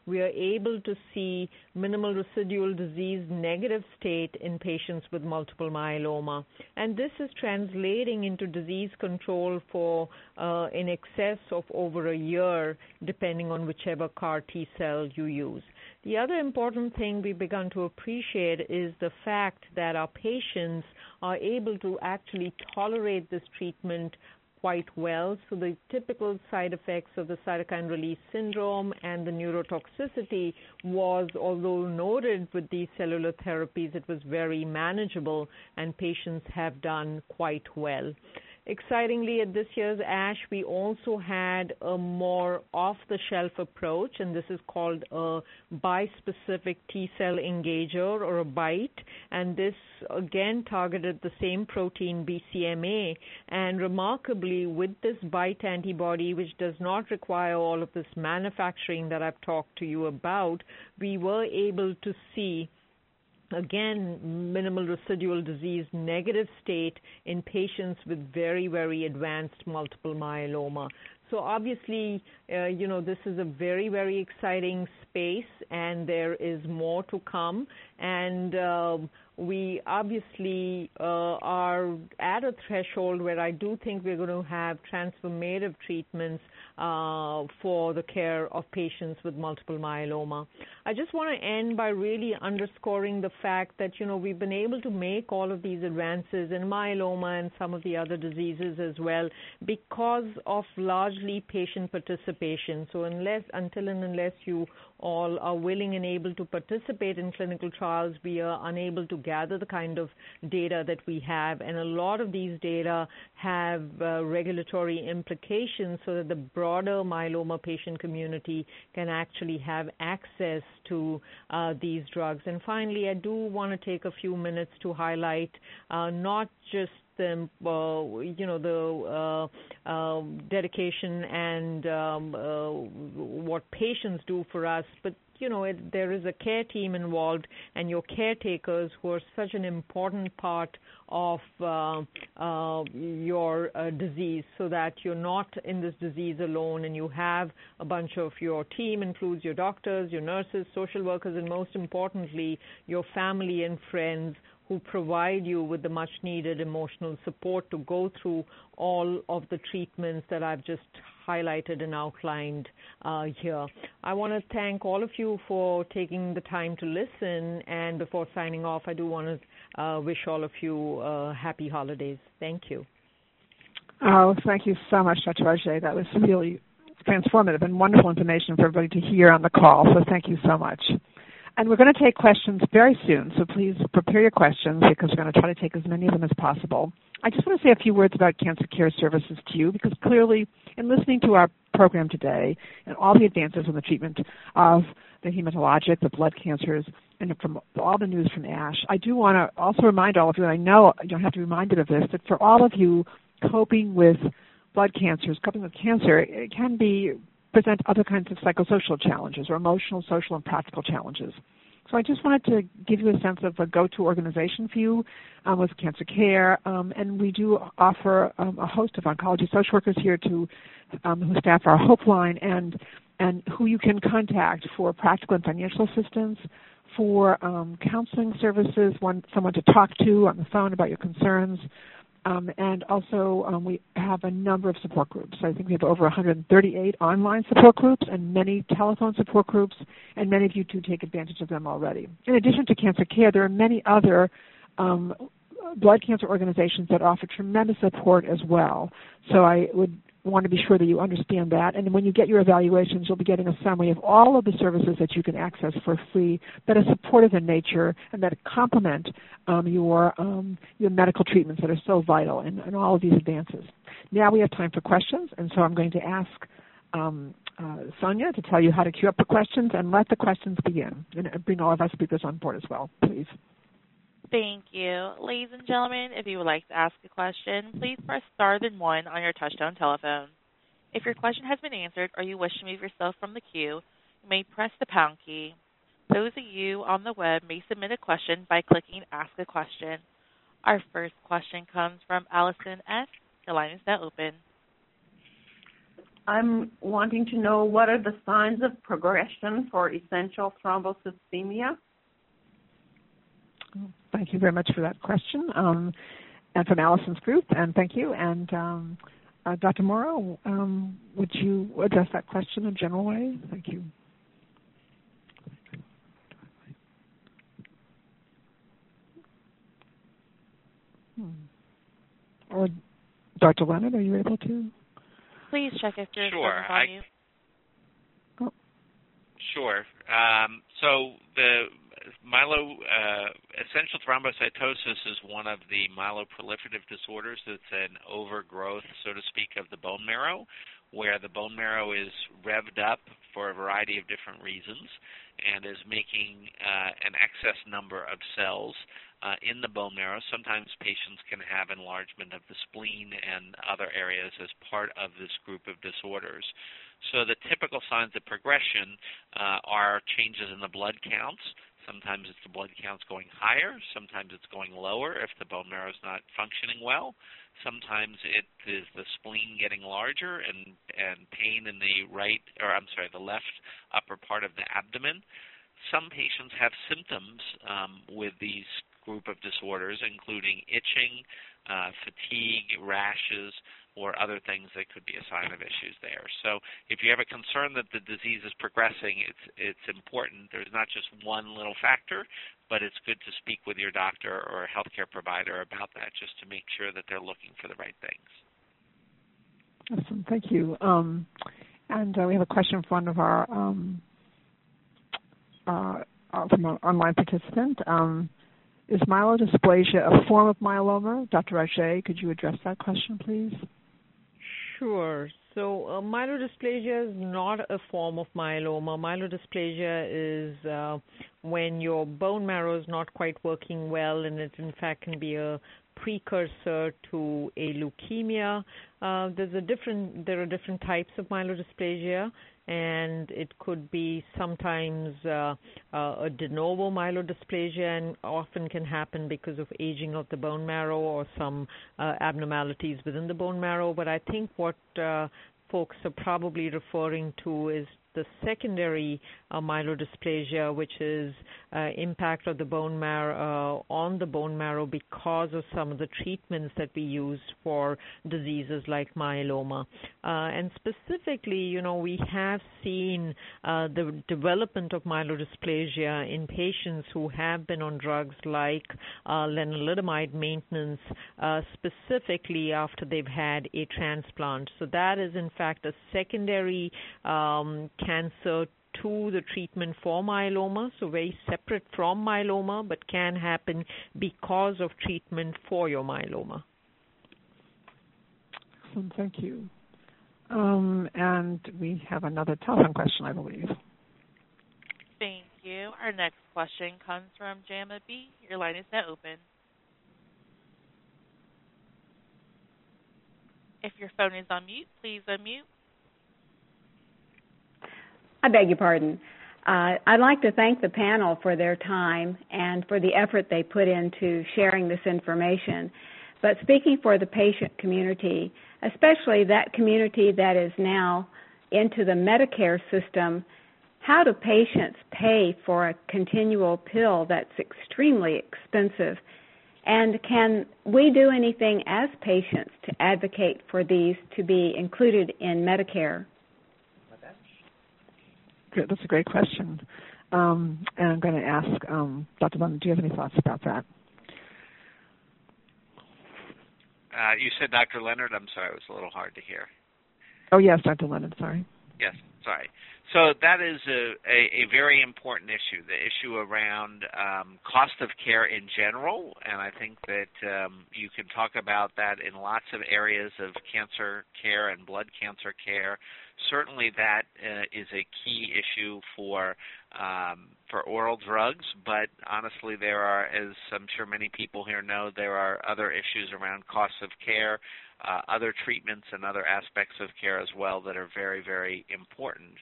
we are able to see minimal residual disease negative state in patients with multiple myeloma. And this is translating into disease control for uh, in excess of over a year, depending on whichever CAR T cell you use. The other important thing we've begun to appreciate is the fact that our patients are able to actually tolerate this treatment quite well. So the typical side effects of the cytokine release syndrome and the neurotoxicity was, although noted with these cellular therapies, it was very manageable and patients have done quite well. Excitingly, at this year's ASH, we also had a more off-the-shelf approach, and this is called a bispecific T-cell engager or a BiTE. And this again targeted the same protein BCMA. And remarkably, with this BiTE antibody, which does not require all of this manufacturing that I've talked to you about, we were able to see again, minimal residual disease negative state in patients with very, very advanced multiple myeloma. So obviously, uh, you know, this is a very, very exciting space, and there is more to come. And uh, we obviously uh, are at a threshold where I do think we're going to have transformative treatments uh, for the care of patients with multiple myeloma. I just want to end by really underscoring the fact that you know we've been able to make all of these advances in myeloma and some of the other diseases as well because of largely patient participation. So unless until and unless you all are willing and able to participate in clinical trials, we are unable to gather the kind of data that we have. And a lot of these data have uh, regulatory implications so that the broader myeloma patient community can actually have access to uh, these drugs. And finally, I do want to take a few minutes to highlight uh, not just the uh, you know the uh, uh, dedication and um, uh, what patients do for us, but you know it, there is a care team involved and your caretakers who are such an important part of uh, uh, your uh, disease so that you're not in this disease alone and you have a bunch of your team includes your doctors your nurses social workers and most importantly your family and friends who provide you with the much needed emotional support to go through all of the treatments that I've just highlighted and outlined uh, here. I want to thank all of you for taking the time to listen. And before signing off, I do want to uh, wish all of you uh, happy holidays. Thank you. Oh, thank you so much, Dr. Raje. That was really transformative and wonderful information for everybody to hear on the call. So thank you so much. And we're going to take questions very soon, so please prepare your questions because we're going to try to take as many of them as possible. I just want to say a few words about Cancer Care Services to you because clearly, in listening to our program today and all the advances in the treatment of the hematologic, the blood cancers, and from all the news from ASH, I do want to also remind all of you, and I know you don't have to be reminded of this, that for all of you coping with blood cancers, coping with cancer, it can be present other kinds of psychosocial challenges or emotional, social, and practical challenges. So I just wanted to give you a sense of a go-to organization for you um, with cancer care, um, and we do offer um, a host of oncology social workers here to um, who staff our Hope Line and and who you can contact for practical and financial assistance, for um, counseling services, one someone to talk to on the phone about your concerns, um, and also um, we have a number of support groups. I think we have over 138 online support groups and many telephone support groups, and many of you do take advantage of them already. In addition to cancer care, there are many other um, blood cancer organizations that offer tremendous support as well. So I would want to be sure that you understand that. And when you get your evaluations, you'll be getting a summary of all of the services that you can access for free that are supportive in nature and that complement um, your um, your medical treatments that are so vital in, all of these advances. Now we have time for questions, and so I'm going to ask um, uh, Sonia to tell you how to queue up the questions and let the questions begin. And bring all of our speakers on board as well, please. Thank you. Ladies and gentlemen, if you would like to ask a question, please press star then one on your touchtone telephone. If your question has been answered or you wish to move yourself from the queue, you may press the pound key. Those of you on the web may submit a question by clicking Ask a Question. Our first question comes from Allison S. Your line is now open. I'm wanting to know what are the signs of progression for essential thrombocythemia? Thank you very much for that question, um, and from Allison's group, and thank you. And um, uh, Dr. Mauro, um, would you address that question in a general way? Thank you. Hmm. Or Dr. Leonard, are you able to? Please check if you're sure. I, oh. Sure. Um, so the myelo uh, essential thrombocytosis is one of the myeloproliferative disorders. It's an overgrowth, so to speak, of the bone marrow, where the bone marrow is revved up for a variety of different reasons and is making uh, an excess number of cells uh, in the bone marrow. Sometimes patients can have enlargement of the spleen and other areas as part of this group of disorders. So the typical signs of progression uh, are changes in the blood counts, Sometimes it's the blood counts going higher. Sometimes it's going lower if the bone marrow is not functioning well. Sometimes it is the spleen getting larger and and pain in the right or I'm sorry the left upper part of the abdomen. Some patients have symptoms um, with these group of disorders, including itching, uh, fatigue, rashes, or other things that could be a sign of issues there. So if you have a concern that the disease is progressing, it's it's important. There's not just one little factor, but it's good to speak with your doctor or healthcare provider about that just to make sure that they're looking for the right things. Awesome, thank you. Um, and uh, we have a question from one of our um, uh, uh from an online participant. Um, is myelodysplasia a form of myeloma? Dr. Raje, could you address that question, please? Sure. So uh, myelodysplasia is not a form of myeloma. Myelodysplasia is uh, when your bone marrow is not quite working well, and it in fact can be a precursor to a leukemia. Uh, there's a different. There are different types of myelodysplasia, and it could be sometimes uh, uh, a de novo myelodysplasia and often can happen because of aging of the bone marrow or some uh, abnormalities within the bone marrow. But I think what uh, folks are probably referring to is the secondary uh, myelodysplasia, which is uh, impact of the bone marrow uh, on the bone marrow because of some of the treatments that we use for diseases like myeloma. Uh, and specifically, you know, we have seen the development of myelodysplasia in patients who have been on drugs like lenalidomide maintenance, specifically after they've had a transplant. So that is in fact a secondary um, cancer to the treatment for myeloma, so very separate from myeloma, but can happen because of treatment for your myeloma. Excellent, thank you. Um, and we have another telephone question, I believe. Thank you. Our next question comes from Jama B. Your line is now open. If your phone is on mute, please unmute. I beg your pardon. Uh, I'd like to thank the panel for their time and for the effort they put into sharing this information. But speaking for the patient community, especially that community that is now into the Medicare system, how do patients pay for a continual pill that's extremely expensive? And can we do anything as patients to advocate for these to be included in Medicare? That's a great question. Um, and I'm going to ask um, Dr. London, do you have any thoughts about that? Uh, you said Dr. Leonard. I'm sorry, it was a little hard to hear. Oh yes, Dr. Leonard. Sorry. Yes, sorry. So that is a, a, a very important issue, the issue around um, cost of care in general, and I think that um, you can talk about that in lots of areas of cancer care and blood cancer care. Certainly, that uh, is a key issue for um, for oral drugs, but honestly, there are, as I'm sure many people here know, there are other issues around cost of care, uh, other treatments, and other aspects of care as well that are very, very important.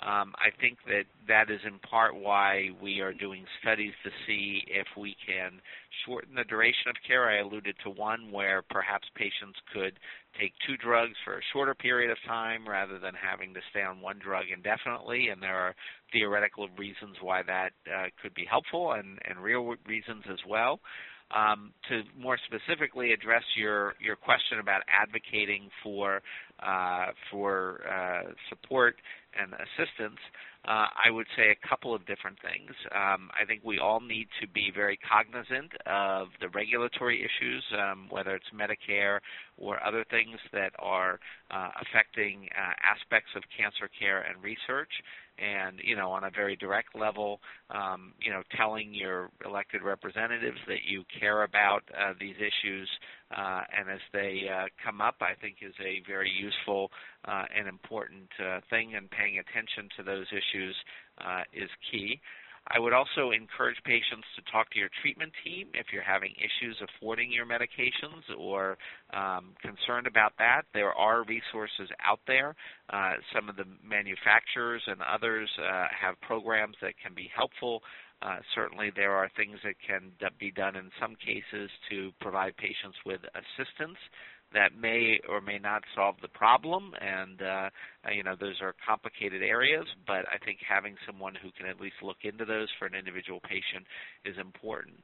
Um, I think that that is in part why we are doing studies to see if we can shorten the duration of care. I alluded to one where perhaps patients could take two drugs for a shorter period of time rather than having to stay on one drug indefinitely, and there are theoretical reasons why that uh, could be helpful and, and real reasons as well. Um, to more specifically address your, your question about advocating for uh, for uh, support and assistance, uh, I would say a couple of different things. Um, I think we all need to be very cognizant of the regulatory issues, um, whether it's Medicare or other things that are uh, affecting uh, aspects of cancer care and research. And you know, on a very direct level, um, you know, telling your elected representatives that you care about uh, these issues uh, and as they uh, come up, I think is a very useful uh, and important uh, thing, and paying attention to those issues uh, is key. I would also encourage patients to talk to your treatment team if you're having issues affording your medications or um, concerned about that. There are resources out there. Uh, some of the manufacturers and others uh, have programs that can be helpful. Uh, certainly, there are things that can be done in some cases to provide patients with assistance that may or may not solve the problem. And uh, you know those are complicated areas but i think having someone who can at least look into those for an individual patient is important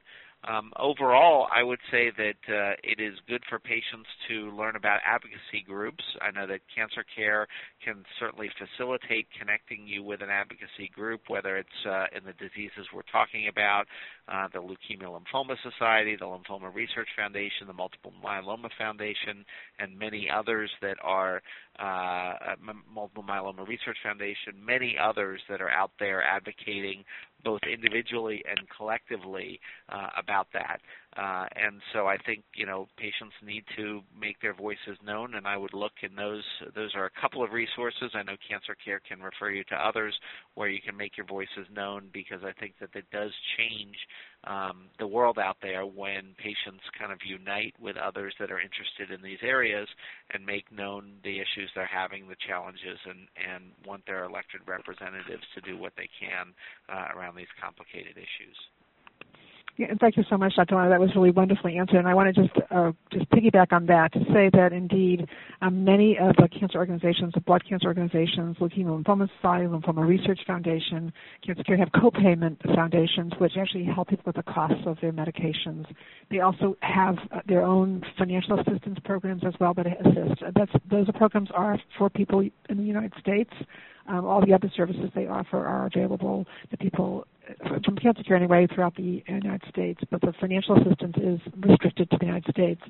um, overall, I would say that uh, it is good for patients to learn about advocacy groups. I know that Cancer Care can certainly facilitate connecting you with an advocacy group, whether it's uh, in the diseases we're talking about, uh, the Leukemia Lymphoma Society, the Lymphoma Research Foundation, the Multiple Myeloma Foundation, and many others that are uh, Multiple Myeloma Research Foundation, many others that are out there advocating both individually and collectively uh, about that. Uh, and so I think you know patients need to make their voices known, and I would look in those. Those are a couple of resources. I know Cancer Care can refer you to others where you can make your voices known because I think that it does change um, the world out there when patients kind of unite with others that are interested in these areas and make known the issues they're having, the challenges, and and want their elected representatives to do what they can uh, around these complicated issues. Yeah, thank you so much, Dr. Lana. That was really wonderfully answered. And I want to just uh, just piggyback on that to say that indeed um, many of the cancer organizations, the blood cancer organizations, Leukemia Lymphoma Society, Lymphoma Research Foundation, Cancer Care have co-payment foundations which actually help people with the costs of their medications. They also have uh, their own financial assistance programs as well that assist. That's, those programs are for people in the United States. Um, all the other services they offer are available to people from cancer care anyway throughout the United States, but the financial assistance is restricted to the United States.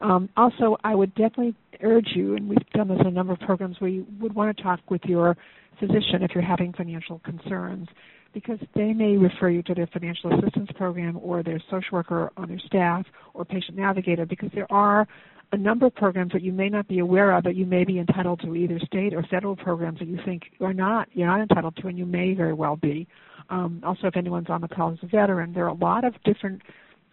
Um, also, I would definitely urge you, and we've done this in a number of programs, where you would want to talk with your physician if you're having financial concerns, because they may refer you to their financial assistance program or their social worker on their staff or patient navigator, because there are a number of programs that you may not be aware of but you may be entitled to either state or federal programs that you think are not you're not entitled to and you may very well be um, also, if anyone's on the call as a veteran, there are a lot of different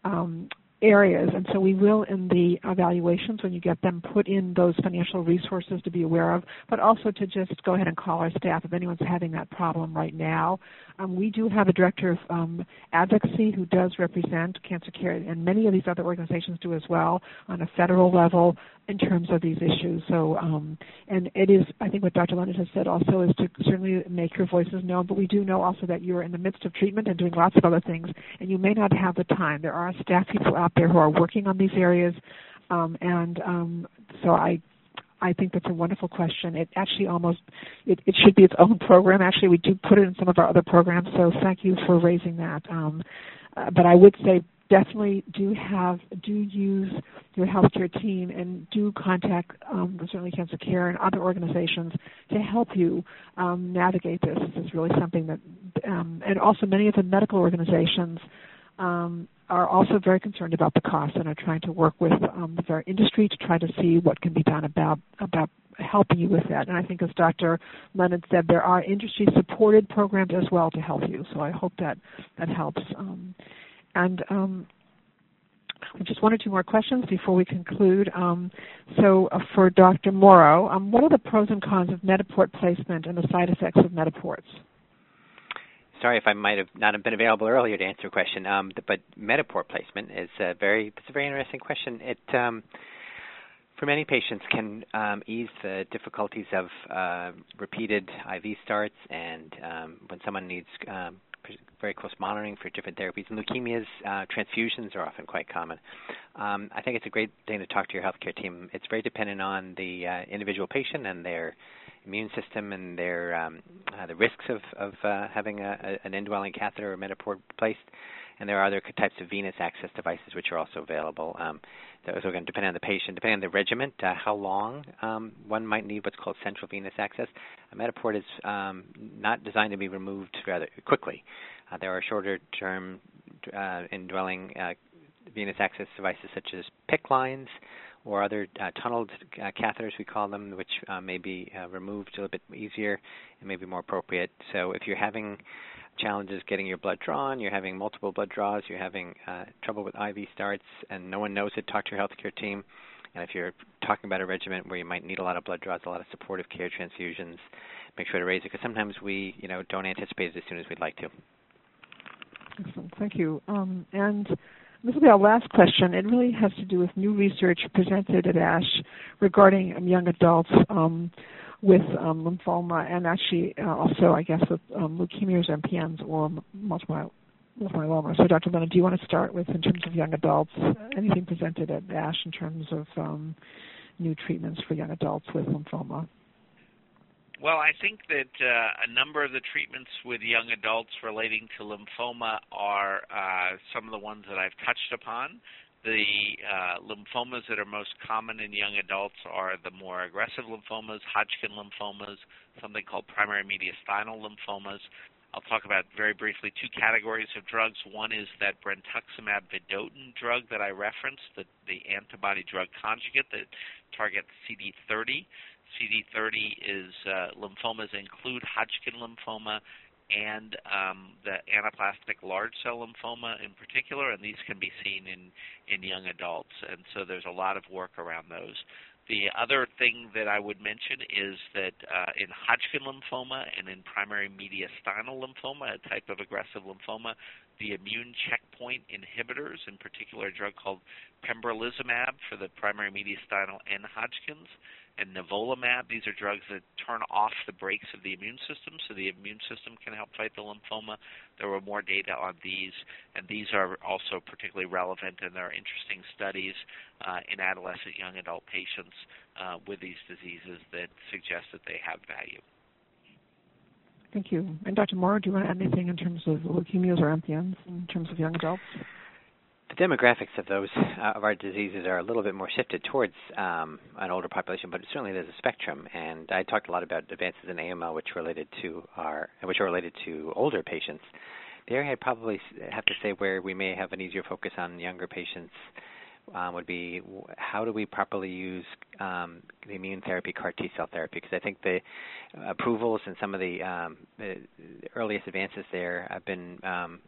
um, areas, and so we will in the evaluations when you get them put in those financial resources to be aware of, but also to just go ahead and call our staff if anyone's having that problem right now. Um, we do have a director of um, advocacy who does represent Cancer Care, and many of these other organizations do as well on a federal level in terms of these issues. So, um, and it is, I think, what Dr. Leonard has said also is to certainly make your voices known. But we do know also that you're in the midst of treatment and doing lots of other things, and you may not have the time. There are staff people out there who are working on these areas, um, and um, so I I think that's a wonderful question. It actually almost it, it should be its own program. Actually, we do put it in some of our other programs. So thank you for raising that. Um, uh, but I would say definitely do have do use your healthcare team and do contact um, certainly Cancer Care and other organizations to help you um, navigate this. This is really something that, um, and also many of the medical organizations um, are also very concerned about the cost and are trying to work with um, the industry to try to see what can be done about about helping you with that. And I think, as Dr. Leonard said, there are industry-supported programs as well to help you. So I hope that that helps. Um, and um, just one or two more questions before we conclude. Um, so, uh, for Dr. Mauro, um, what are the pros and cons of Mediport placement and the side effects of Mediports? Sorry if I might have not been available earlier to answer a question. Um, but Mediport placement is a very it's a very interesting question. It um, for many patients can um, ease the difficulties of uh, repeated IV starts and um, when someone needs um, very close monitoring for different therapies. And leukemias, uh, transfusions are often quite common. I think it's a great thing to talk to your healthcare team. It's very dependent on the uh, individual patient and their immune system and their um, uh, the risks of, of uh, having a, a, an indwelling catheter or mediport placed. And there are other types of venous access devices which are also available. Um, those are going to depend on the patient, depending on the regimen, uh, how long um, one might need what's called central venous access. A mediport is um, not designed to be removed rather quickly. Uh, there are shorter-term uh, indwelling uh, venous access devices such as PICC lines or other uh, tunneled uh, catheters, we call them, which uh, may be uh, removed a little bit easier and may be more appropriate. So if you're having challenges getting your blood drawn, you're having multiple blood draws, you're having uh, trouble with IV starts, and no one knows it, talk to your healthcare team. And if you're talking about a regimen where you might need a lot of blood draws, a lot of supportive care transfusions, make sure to raise it because sometimes we, you know, don't anticipate it as soon as we'd like to. Excellent. Thank you. Um, and this will be our last question. It really has to do with new research presented at ASH regarding um, young adults um, with um, lymphoma and actually uh, also, I guess, with um, leukemias, MPNs, or multiple myeloma. So, Dr. Leonard, do you want to start with, in terms of young adults, anything presented at ASH in terms of um, new treatments for young adults with lymphoma? Well, I think that uh, a number of the treatments with young adults relating to lymphoma are uh, some of the ones that I've touched upon. The uh, lymphomas that are most common in young adults are the more aggressive lymphomas, Hodgkin lymphomas, something called primary mediastinal lymphomas. I'll talk about very briefly two categories of drugs. One is that brentuximab vedotin drug that I referenced, the, the antibody drug conjugate that targets CD30. CD30 is uh, lymphomas include Hodgkin lymphoma and um, the anaplastic large cell lymphoma in particular, and these can be seen in, in young adults. And so there's a lot of work around those. The other thing that I would mention is that uh, in Hodgkin lymphoma and in primary mediastinal lymphoma, a type of aggressive lymphoma, the immune checkpoint inhibitors, in particular a drug called pembrolizumab for the primary mediastinal and Hodgkin's, and nivolumab. These are drugs that turn off the brakes of the immune system so the immune system can help fight the lymphoma. There were more data on these, and these are also particularly relevant, and there are interesting studies uh, in adolescent young adult patients uh, with these diseases that suggest that they have value. Thank you. And Dr. Mauro, do you want to add anything in terms of leukemias or MPNs in terms of young adults? The demographics of those uh, of our diseases are a little bit more shifted towards um, an older population, but certainly there's a spectrum. And I talked a lot about advances in AML, which related to our which are related to older patients. The area I probably have to say where we may have an easier focus on younger patients um, would be how do we properly use um, the immune therapy, CAR T cell therapy? Because I think the approvals and some of the, um, the earliest advances there have been um,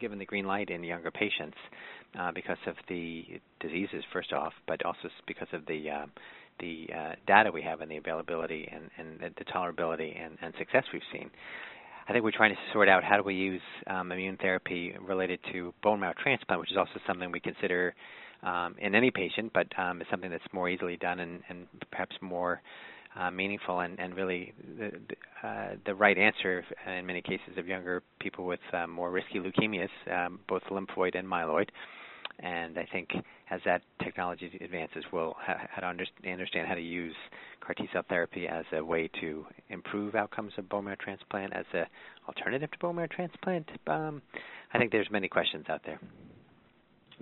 given the green light in younger patients uh, because of the diseases first off, but also because of the uh, the uh, data we have and the availability and, and the tolerability and, and success we've seen. I think we're trying to sort out how do we use um, immune therapy related to bone marrow transplant, which is also something we consider um, in any patient, but um, it's something that's more easily done and, and perhaps more uh, meaningful and, and really the, the, uh, the right answer in many cases of younger people with uh, more risky leukemias, um, both lymphoid and myeloid. And I think as that technology advances, we'll ha- how to understand how to use CAR T cell therapy as a way to improve outcomes of bone marrow transplant, as an alternative to bone marrow transplant. Um, I think there's many questions out there.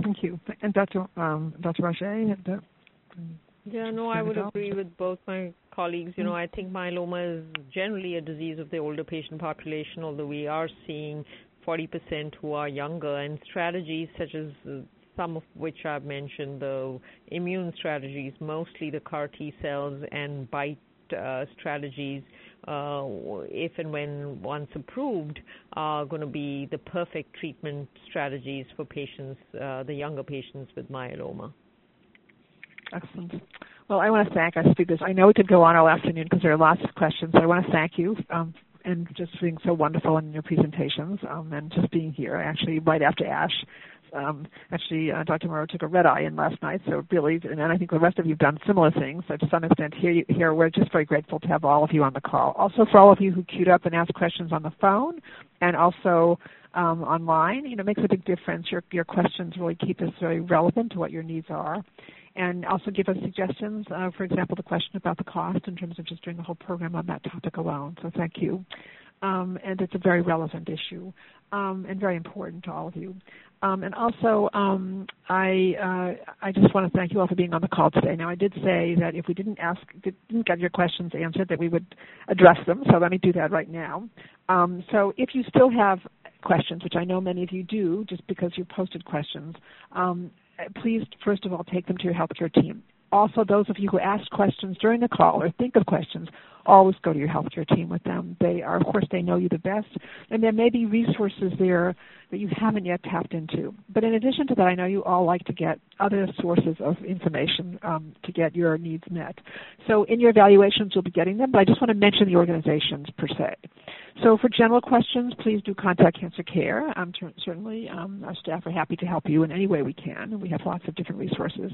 Thank you. And Dr. Um, Dr. Raje, yeah, no, I would agree with both my colleagues. You know, I think myeloma is generally a disease of the older patient population, although we are seeing 40% who are younger, and strategies such as uh, some of which I've mentioned, the immune strategies, mostly the CAR T cells and BiTE uh, strategies, uh, if and when once approved, are going to be the perfect treatment strategies for patients, uh, the younger patients with myeloma. Excellent. Well, I want to thank our speakers. I know we could go on all afternoon because there are lots of questions. I want to thank you um, and just being so wonderful in your presentations um, and just being here. Actually, right after ASH, um, actually, uh, Dr. Mauro took a red eye in last night, so really, and I think the rest of you have done similar things. So to some extent, here, you, here we're just very grateful to have all of you on the call. Also, for all of you who queued up and asked questions on the phone, and also um, online, you know, it makes a big difference. Your your questions really keep us very relevant to what your needs are and also give us suggestions. Uh, for example, the question about the cost in terms of just doing the whole program on that topic alone. So thank you. Um, and it's a very relevant issue um, and very important to all of you. Um, and also, um, I uh, I just want to thank you all for being on the call today. Now, I did say that if we didn't ask, didn't get your questions answered, that we would address them. So let me do that right now. Um, so if you still have questions, which I know many of you do, just because you posted questions, um, please, first of all, take them to your healthcare team. Also, those of you who ask questions during the call or think of questions, always go to your healthcare team with them. They are, of course, they know you the best, and there may be resources there that you haven't yet tapped into. But in addition to that, I know you all like to get other sources of information um, to get your needs met. So in your evaluations, you'll be getting them, but I just want to mention the organizations per se. So for general questions, please do contact Cancer Care. Um, certainly, um, our staff are happy to help you in any way we can, and we have lots of different resources.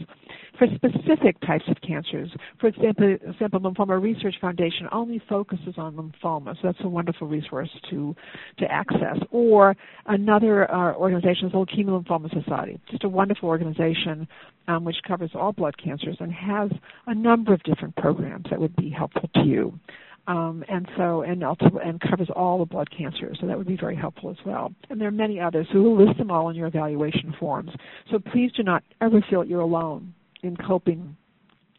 For specific types of cancers, for example, example Lymphoma Research Foundation only focuses on lymphoma, so that's a wonderful resource to, to access. Or another uh, organization is the Leukemia Lymphoma Society, just a wonderful organization um, which covers all blood cancers and has a number of different programs that would be helpful to you um, and so and and covers all the blood cancers. So that would be very helpful as well. And there are many others So we'll list them all in your evaluation forms. So please do not ever feel you're alone in coping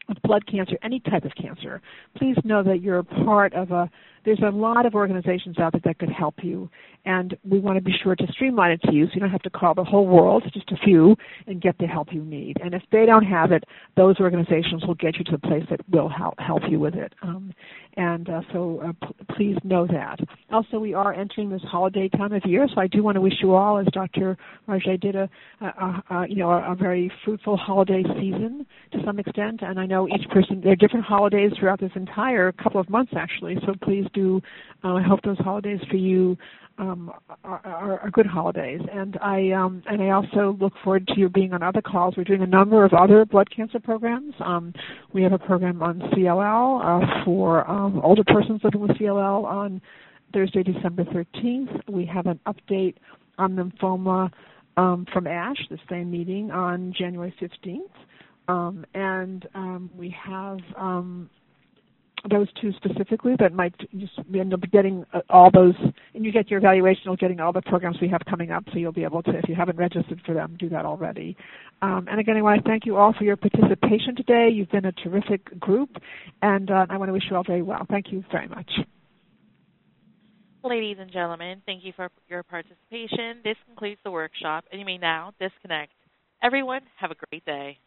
with blood cancer, any type of cancer. Please know that you're part of a there's a lot of organizations out there that could help you, and we want to be sure to streamline it to you so you don't have to call the whole world, just a few, and get the help you need. And if they don't have it, those organizations will get you to the place that will help, help you with it. Um, and uh, so uh, p- please know that. Also, we are entering this holiday time of year, so I do want to wish you all, as Dr. Raje did, a, a, a you know a, a very fruitful holiday season to some extent. And I know each person there are different holidays throughout this entire couple of months actually. So please Uh, I hope those holidays for you um, are, are, are, good holidays. And I um, and I also look forward to you being on other calls. We're doing a number of other blood cancer programs. Um, we have a program on CLL uh, for um, older persons living with CLL on Thursday, December 13th. We have an update on lymphoma um, from ASH, the same meeting on January 15th. Um, and we have those two specifically that might just end up getting uh, all those, and you get your evaluation of getting all the programs we have coming up, so you'll be able to, if you haven't registered for them, do that already. Um, and again, I want to thank you all for your participation today. You've been a terrific group, and uh, I want to wish you all very well. Thank you very much. Ladies and gentlemen, thank you for your participation. This concludes the workshop, and you may now disconnect. Everyone, have a great day.